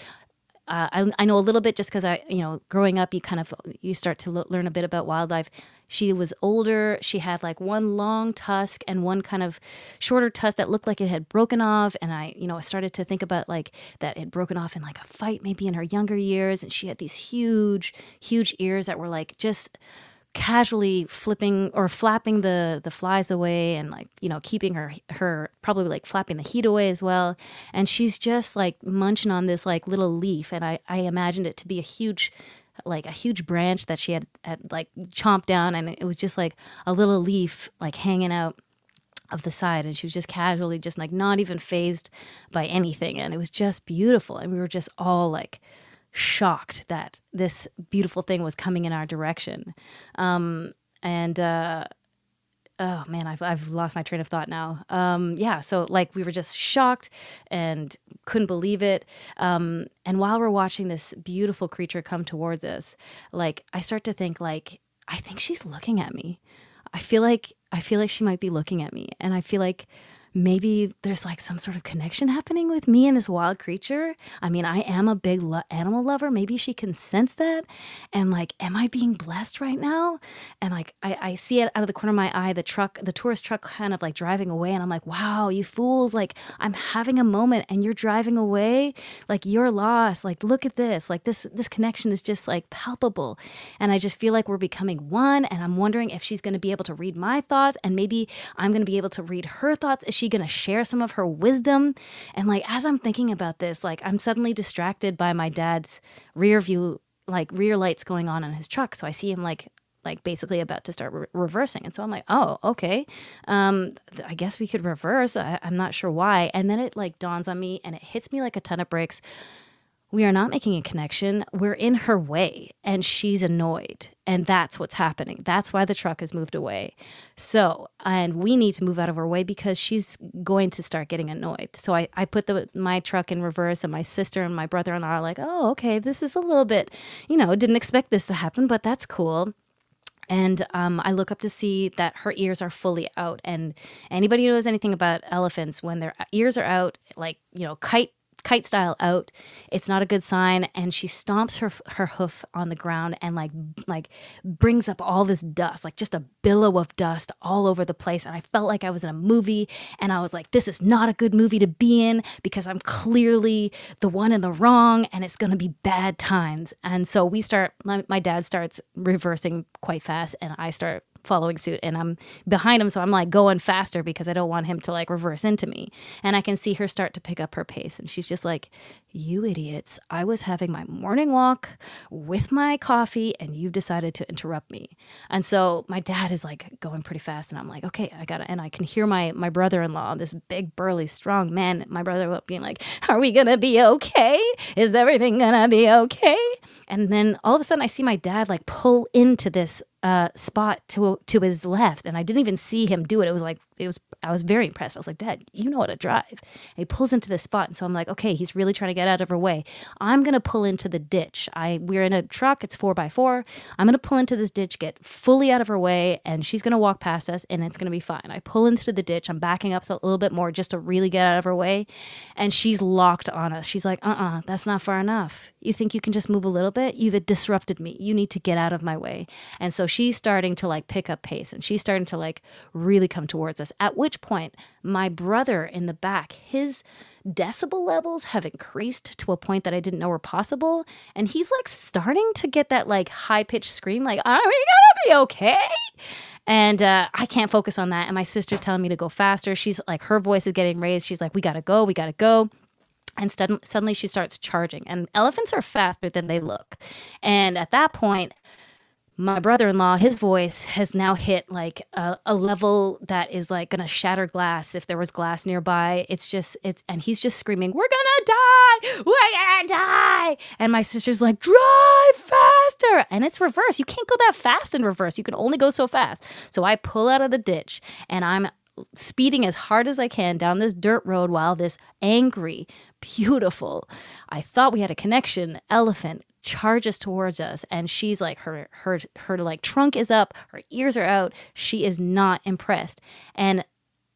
Uh, I, I know a little bit just because I, you know, growing up, you kind of you start to learn a bit about wildlife. She was older. She had like one long tusk and one kind of shorter tusk that looked like it had broken off. And I, you know, I started to think about like that it had broken off in like a fight, maybe in her younger years. And she had these huge, huge ears that were like just casually flipping or flapping the the flies away and like you know keeping her her probably like flapping the heat away as well. And she's just like munching on this like little leaf. And i i imagined it to be a huge like a huge branch that she had had like chomped down. And it was just like a little leaf like hanging out of the side. And she was just casually just like not even phased by anything. And it was just beautiful. And we were just all like shocked that this beautiful thing was coming in our direction. Um, and uh, oh man, I've I've lost my train of thought now. Um, yeah, so like we were just shocked and couldn't believe it. Um, and while we're watching this beautiful creature come towards us, like I start to think like I think she's looking at me. I feel like I feel like she might be looking at me, and I feel like maybe there's like some sort of connection happening with me and this wild creature. I mean, I am a big lo- animal lover. Maybe she can sense that. And like, am I being blessed right now? And like, I, I see it out of the corner of my eye, the truck, the tourist truck kind of like driving away. And I'm like, wow, you fools. Like, I'm having a moment and you're driving away. Like, you're lost. Like, look at this. Like, this, this connection is just like palpable. And I just feel like we're becoming one. And I'm wondering if she's going to be able to read my thoughts and maybe I'm going to be able to read her thoughts. Is she going to share some of her wisdom? And like, as I'm thinking about this, like, I'm suddenly distracted by my dad's rear view, like rear lights going on in his truck. So I see him like, like basically about to start re- reversing. And so I'm like, oh, okay. Um, th- I guess we could reverse. I- I'm not sure why. And then it like dawns on me and it hits me like a ton of bricks. We are not making a connection. We're in her way and she's annoyed. And that's what's happening. That's why the truck has moved away. So, and we need to move out of her way because she's going to start getting annoyed. So I, I put the my truck in reverse and my sister and my brother-in-law are like, oh, okay, this is a little bit, you know, didn't expect this to happen, but that's cool and um, I look up to see that her ears are fully out. And anybody who knows anything about elephants, when their ears are out, like you know, kite kite style out, it's not a good sign. And she stomps her her hoof on the ground and like like brings up all this dust, like just a billow of dust all over the place. And I felt like I was in a movie, and I was like, this is not a good movie to be in because I'm clearly the one in the wrong, and it's gonna be bad times. And so we start. My, my dad starts reversing quite fast, and I start following suit and I'm behind him so I'm like going faster because I don't want him to like reverse into me. And I can see her start to pick up her pace and she's just like, "You idiots. I was having my morning walk with my coffee and you've decided to interrupt me." And so my dad is like going pretty fast and I'm like, "Okay, I got to And I can hear my my brother-in-law, this big burly strong man, my brother being like, "Are we to be okay? Is everything to be okay?" And then all of a sudden I see my dad like pull into this uh, spot to to his left, and I didn't even see him do it. It was like it was. I was very impressed. I was like, Dad, you know how to drive. And he pulls into this spot, and so I'm like, okay, he's really trying to get out of her way. I'm gonna pull into the ditch. I we're in a truck. It's four by four. I'm gonna pull into this ditch, get fully out of her way, and she's gonna walk past us, and it's gonna be fine. I pull into the ditch. I'm backing up a little bit more just to really get out of her way, and she's locked on us. She's like, uh, uh that's not far enough. You think you can just move a little bit? You've disrupted me. You need to get out of my way. And so she's starting to like pick up pace and she's starting to like really come towards us. At which point, my brother in the back, his decibel levels have increased to a point that I didn't know were possible. And he's like starting to get that like high pitched scream, like, Are we gonna be okay? And uh, I can't focus on that. And my sister's telling me to go faster. She's like, her voice is getting raised. She's like, We gotta go, we gotta go and sudden, suddenly she starts charging and elephants are faster than they look and at that point my brother-in-law his voice has now hit like a, a level that is like gonna shatter glass if there was glass nearby. It's just it's and he's just screaming we're gonna die! We're gonna die! And my sister's like drive faster! And it's reverse. You can't go that fast in reverse. You can only go so fast. So i pull out of the ditch and i'm speeding as hard as I can down this dirt road while this angry, beautiful, I thought we had a connection elephant charges towards us and she's like her her her like trunk is up, her ears are out. She is not impressed. And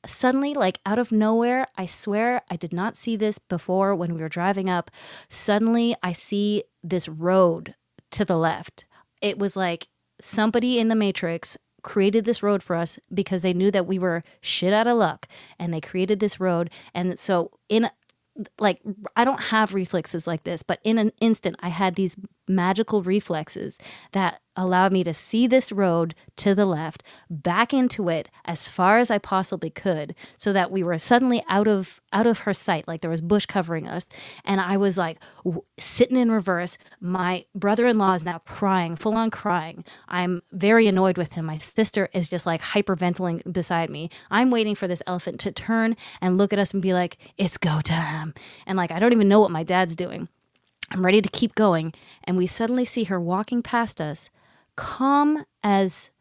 suddenly like out of nowhere, I swear I did not see this before when we were driving up. Suddenly I see this road to the left. It was like somebody in the matrix created this road for us because they knew that we were shit out of luck and they created this road and so in like I don't have reflexes like this, but in an instant I had these magical reflexes that allowed me to see this road to the left, back into it as far as I possibly could, so that we were suddenly out of out of her sight, like there was bush covering us, and I was like w- sitting in reverse. My brother-in-law is now crying, full on crying. I'm very annoyed with him. My sister is just like hyperventilating beside me. I'm waiting for this elephant to turn and look at us and be like, "It's go time," and like I don't even know what my dad's doing. I'm ready to keep going. And we suddenly see her walking past us, calm as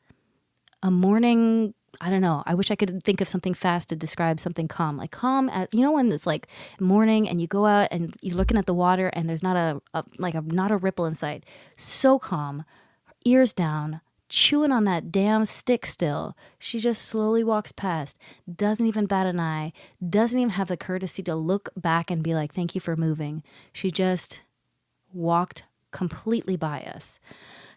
a morning I don't know. I wish I could think of something fast to describe something calm. Like calm at you know when it's like morning and you go out and you're looking at the water and there's not a, a like a not a ripple in sight. So calm, ears down, chewing on that damn stick still. She just slowly walks past, doesn't even bat an eye, doesn't even have the courtesy to look back and be like, "Thank you for moving." She just walked completely by us.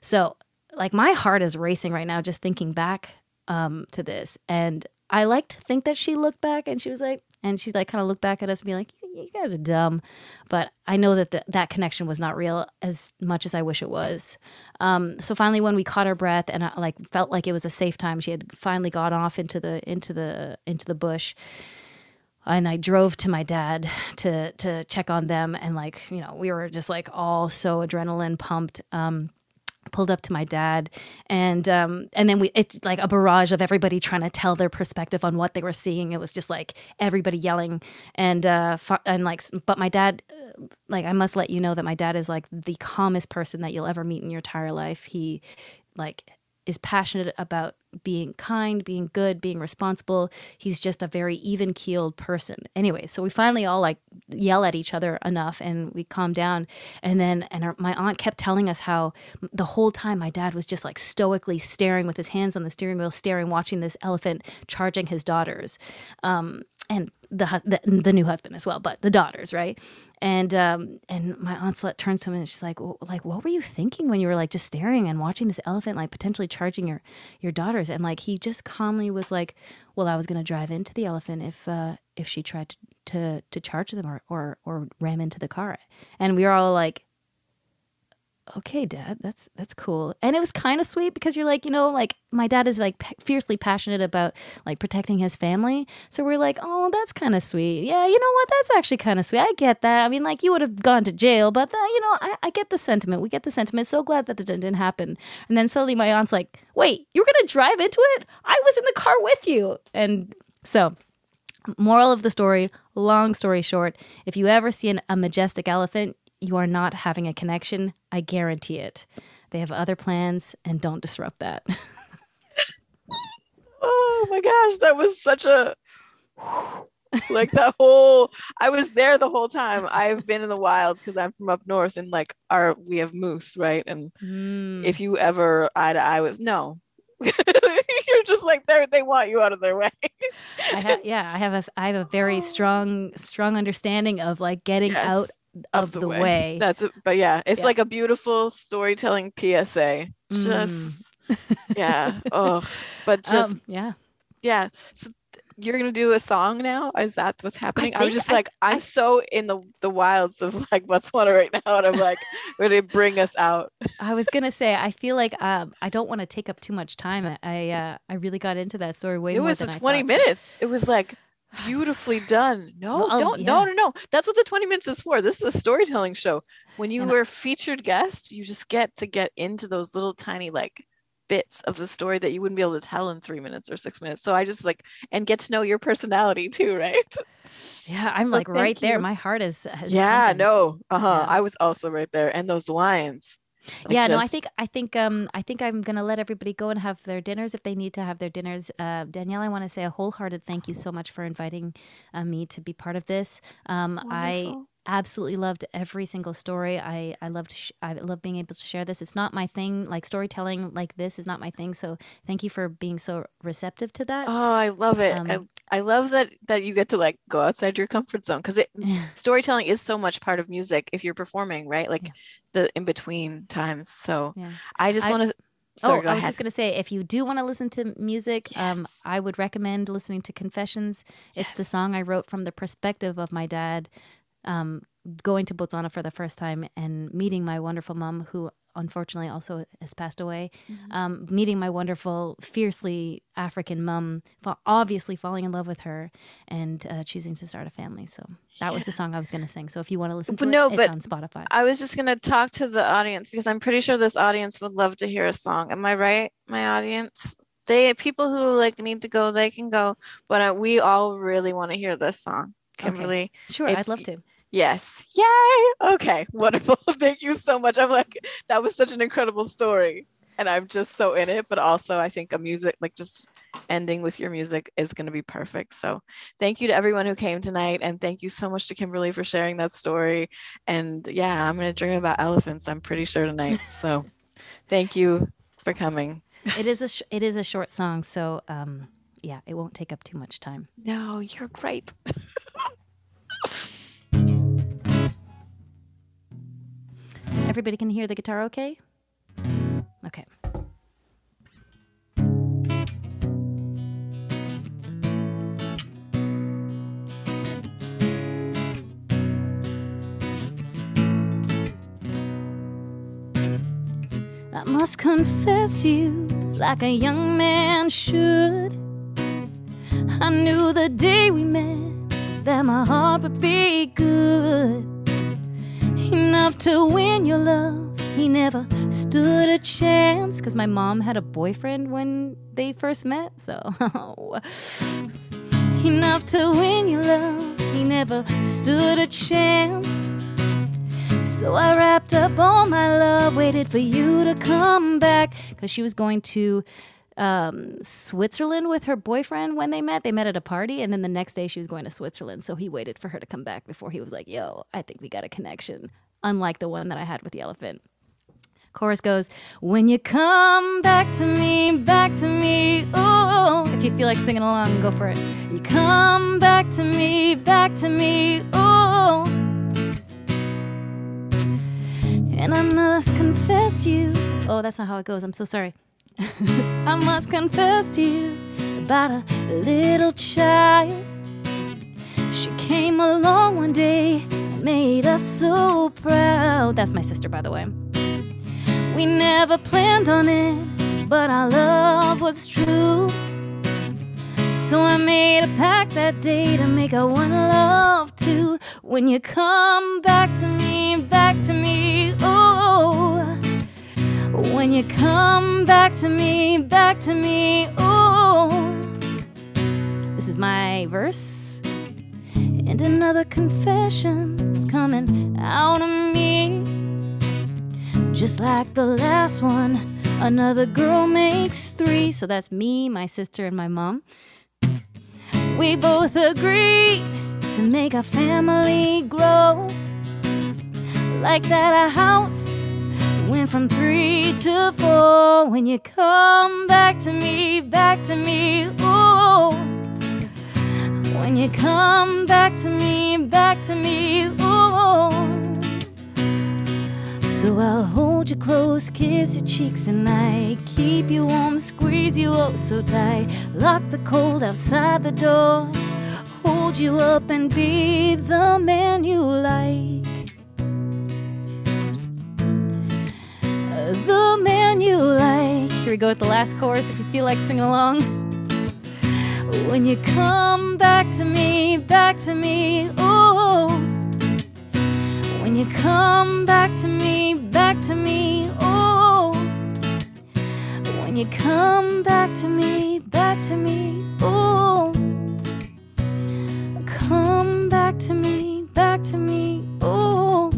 So, like my heart is racing right now just thinking back um, to this. And I like to think that she looked back and she was like, and she like kind of looked back at us and be like, "You guys are dumb," but I know that the, that connection was not real as much as I wish it was. Um, so finally, when we caught our breath and I like felt like it was a safe time, she had finally gone off into the into the into the bush and I drove to my dad to to check on them. And like you know we were just like all so adrenaline pumped um pulled up to my dad. And um and then we it's like a barrage of everybody trying to tell their perspective on what they were seeing. It was just like everybody yelling. And uh and like but my dad uh, like I must let you know that my dad is like the calmest person that you'll ever meet in your entire life. He like is passionate about being kind, being good, being responsible. He's just a very even keeled person. Anyway, so we finally all like yell at each other enough and we calm down. And then, and our, my aunt kept telling us how the whole time my dad was just like stoically staring with his hands on the steering wheel, staring, watching this elephant charging his daughters. Um, and the, the the new husband as well, but the daughters, right? And um and my aunt Slut turns to him and she's like, well, like what were you thinking when you were like just staring and watching this elephant like potentially charging your your daughters? And like he just calmly was like, well, I was gonna drive into the elephant if uh if she tried to to, to charge them or, or or ram into the car. And we were all like, okay dad that's that's cool. And it was kind of sweet because you're like you know like my dad is like p- fiercely passionate about like protecting his family. So we're like oh that's kind of sweet. Yeah you know what? That's actually kind of sweet. I get that. I mean like you would have gone to jail but uh, you know I, I get the sentiment. We get the sentiment. So glad that it didn't happen. And then suddenly my aunt's like wait you were gonna drive into it? I was in the car with you. And so moral of the story long story short if you ever see an, a majestic elephant you are not having a connection i guarantee it they have other plans and don't disrupt that Oh my gosh, that was such a like that whole I was there the whole time. I've been in the wild because I'm from up north and like our we have moose, right? And Mm. if you ever eye to eye with no. You're just like they they want you out of their way. I ha- yeah, I have a I have a very strong strong understanding of like getting Yes, out of, the, way. That's it. But yeah, it's Yeah. like a beautiful storytelling PSA. Just yeah. Oh, but just Um, yeah. yeah. So you're gonna do a song now? Is that what's happening? I, was just I- like, I'm so in the the wilds of like what's Botswana right now, and I'm like, ready to bring us out. I was gonna say I feel like um I don't want to take up too much time. I- I uh, I really got into that story way it more was than the I 20 thought. minutes. It was like beautifully done. No, Well, oh, don't. No, yeah. no, no. That's what the 20 minutes is for. This is a storytelling show. When you And- were featured guest, you just get to get into those little tiny like bits of the story that you wouldn't be able to tell in three minutes or six minutes. So I just like and get to know your personality too, right? Yeah, I'm So like right thank there. My heart is, yeah, pumping. no. Uh-huh. Yeah. I was also right there. And those lions. Like, yeah, no, I think I think um I think I'm gonna let everybody go and have their dinners if they need to have their dinners. Uh, Danielle, I want to say a wholehearted thank you so much for inviting uh, me to be part of this. Um, I absolutely loved every single story. I I loved sh- I love being able to share this. It's not my thing. Like storytelling like this is not my thing. So thank you for being so receptive to that. Oh, I love it. Um, I, I love that that you get to like go outside your comfort zone because it storytelling is so much part of music if you're performing, right? Like Yeah. the in between times. So Yeah. I just want to. Oh, Sorry, I was ahead. just gonna say, if you do want to listen to music, um, I would recommend listening to Confessions. It's the song I wrote from the perspective of my dad, um, going to Botswana for the first time and meeting my wonderful mom, who unfortunately also has passed away. Mm-hmm. Um, meeting my wonderful, fiercely African mom, fa- obviously falling in love with her, and uh, choosing to start a family. So that was the song I was gonna sing. So if you want to listen to But it, no, but on Spotify. I was just gonna talk to the audience because I'm pretty sure this audience would love to hear a song. Am I right, my audience? They people who like need to go, they can go. But uh, we all really want to hear this song, Okay. Kimberly. sure, it's- I'd love to. Yes. Yay. Okay. Wonderful. Thank you so much. I'm like, that was such an incredible story. and I'm just so in it. But also, I think a music like just ending with your music is going to be perfect. So, thank you to everyone who came tonight, and thank you so much to Kimberly for sharing that story. And yeah, I'm going to dream about elephants. I'm pretty sure tonight. So, thank you for coming. it is a sh- it is a short song, so um, yeah, it won't take up too much time. No, you're great. Mm-hmm. Everybody can hear the guitar okay? Okay. I must confess you like a young man should. I knew the day we met that my heart would be good enough to win your love. He never stood a chance because my mom had a boyfriend when they first met. So, enough to win your love. He never stood a chance. So I wrapped up all my love, waited for you to come back because she was going to um, Switzerland with her boyfriend when they met. They met at a party, and then the next day she was going to Switzerland. So he waited for her to come back before he was like, "Yo, I think we got a connection." Unlike the one that I had with the elephant. Chorus goes, When you come back to me, back to me, oh. If you feel like singing along, go for it. You come back to me, back to me, oh. And I must confess you. Oh, that's not how it goes. I'm so sorry. I must confess to you about a little child. She came along one day made us so proud. That's my sister, by the way. We never planned on it, but our love was true. So I made a pact that day to make our one love two. When you come back to me, back to me, oh. When you come back to me, back to me, oh. This is my verse. And another confession's coming out of me. Just like the last one, another girl makes three. So that's me, my sister, and my mom. We both agreed to make our family grow. Like that, our house went from three to four. When you come back to me, back to me, oh. When you come back to me, back to me, oh. So I'll hold you close, kiss your cheeks at night, keep you warm, squeeze you oh so tight, lock the cold outside the door, hold you up and be the man you like. The man you like. Here we go with the last chorus if you feel like singing along. When you come back to me, back to me, oh. When you come back to me, back to me, oh. When you come back to me, back to me, oh. Come back to me, back to me, oh.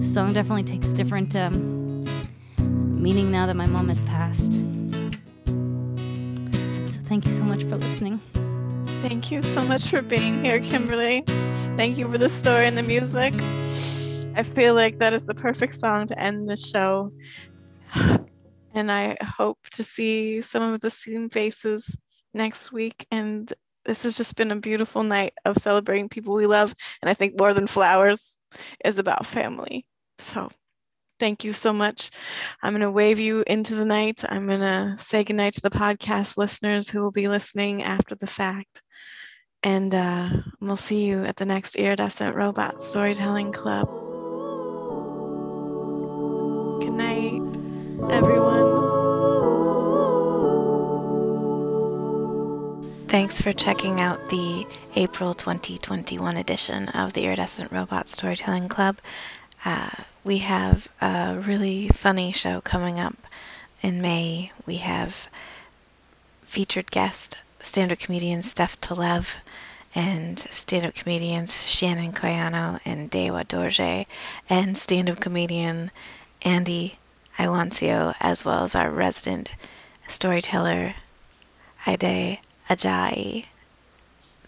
Song definitely takes different um, meaning now that my mom has passed. Thank you so much for listening. Thank you so much for being here, Kimberly. Thank you for the story and the music. I feel like that is the perfect song to end the show. And I hope to see some of the student faces next week. And this has just been a beautiful night of celebrating people we love. And I think more than flowers is about family. So thank you so much. I'm going to wave you into the night. I'm going to say goodnight to the podcast listeners who will be listening after the fact. And uh, we'll see you at the next Iridescent Robot Storytelling Club. Good night, everyone. Thanks for checking out the April 2021 edition of the Iridescent Robot Storytelling Club. Uh, we have a really funny show coming up in May. We have featured guest stand up comedian Steph Talev and stand up comedians Shannon Koyano and Dewa Dorje and stand up comedian Andy Iwancio, as well as our resident storyteller, Ade Ajayi.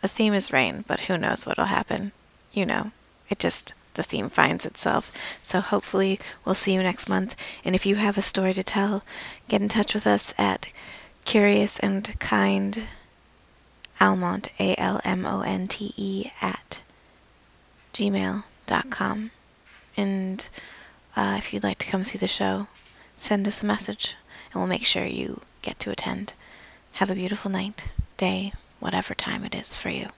The theme is rain, but who knows what'll happen. You know, it just, the theme finds itself. So hopefully we'll see you next month. And if you have a story to tell, get in touch with us at Curious and Kind Almonte, A L M O N T E, at gmail.com. And uh, if you'd like to come see the show, send us a message and we'll make sure you get to attend. Have a beautiful night, day, whatever time it is for you.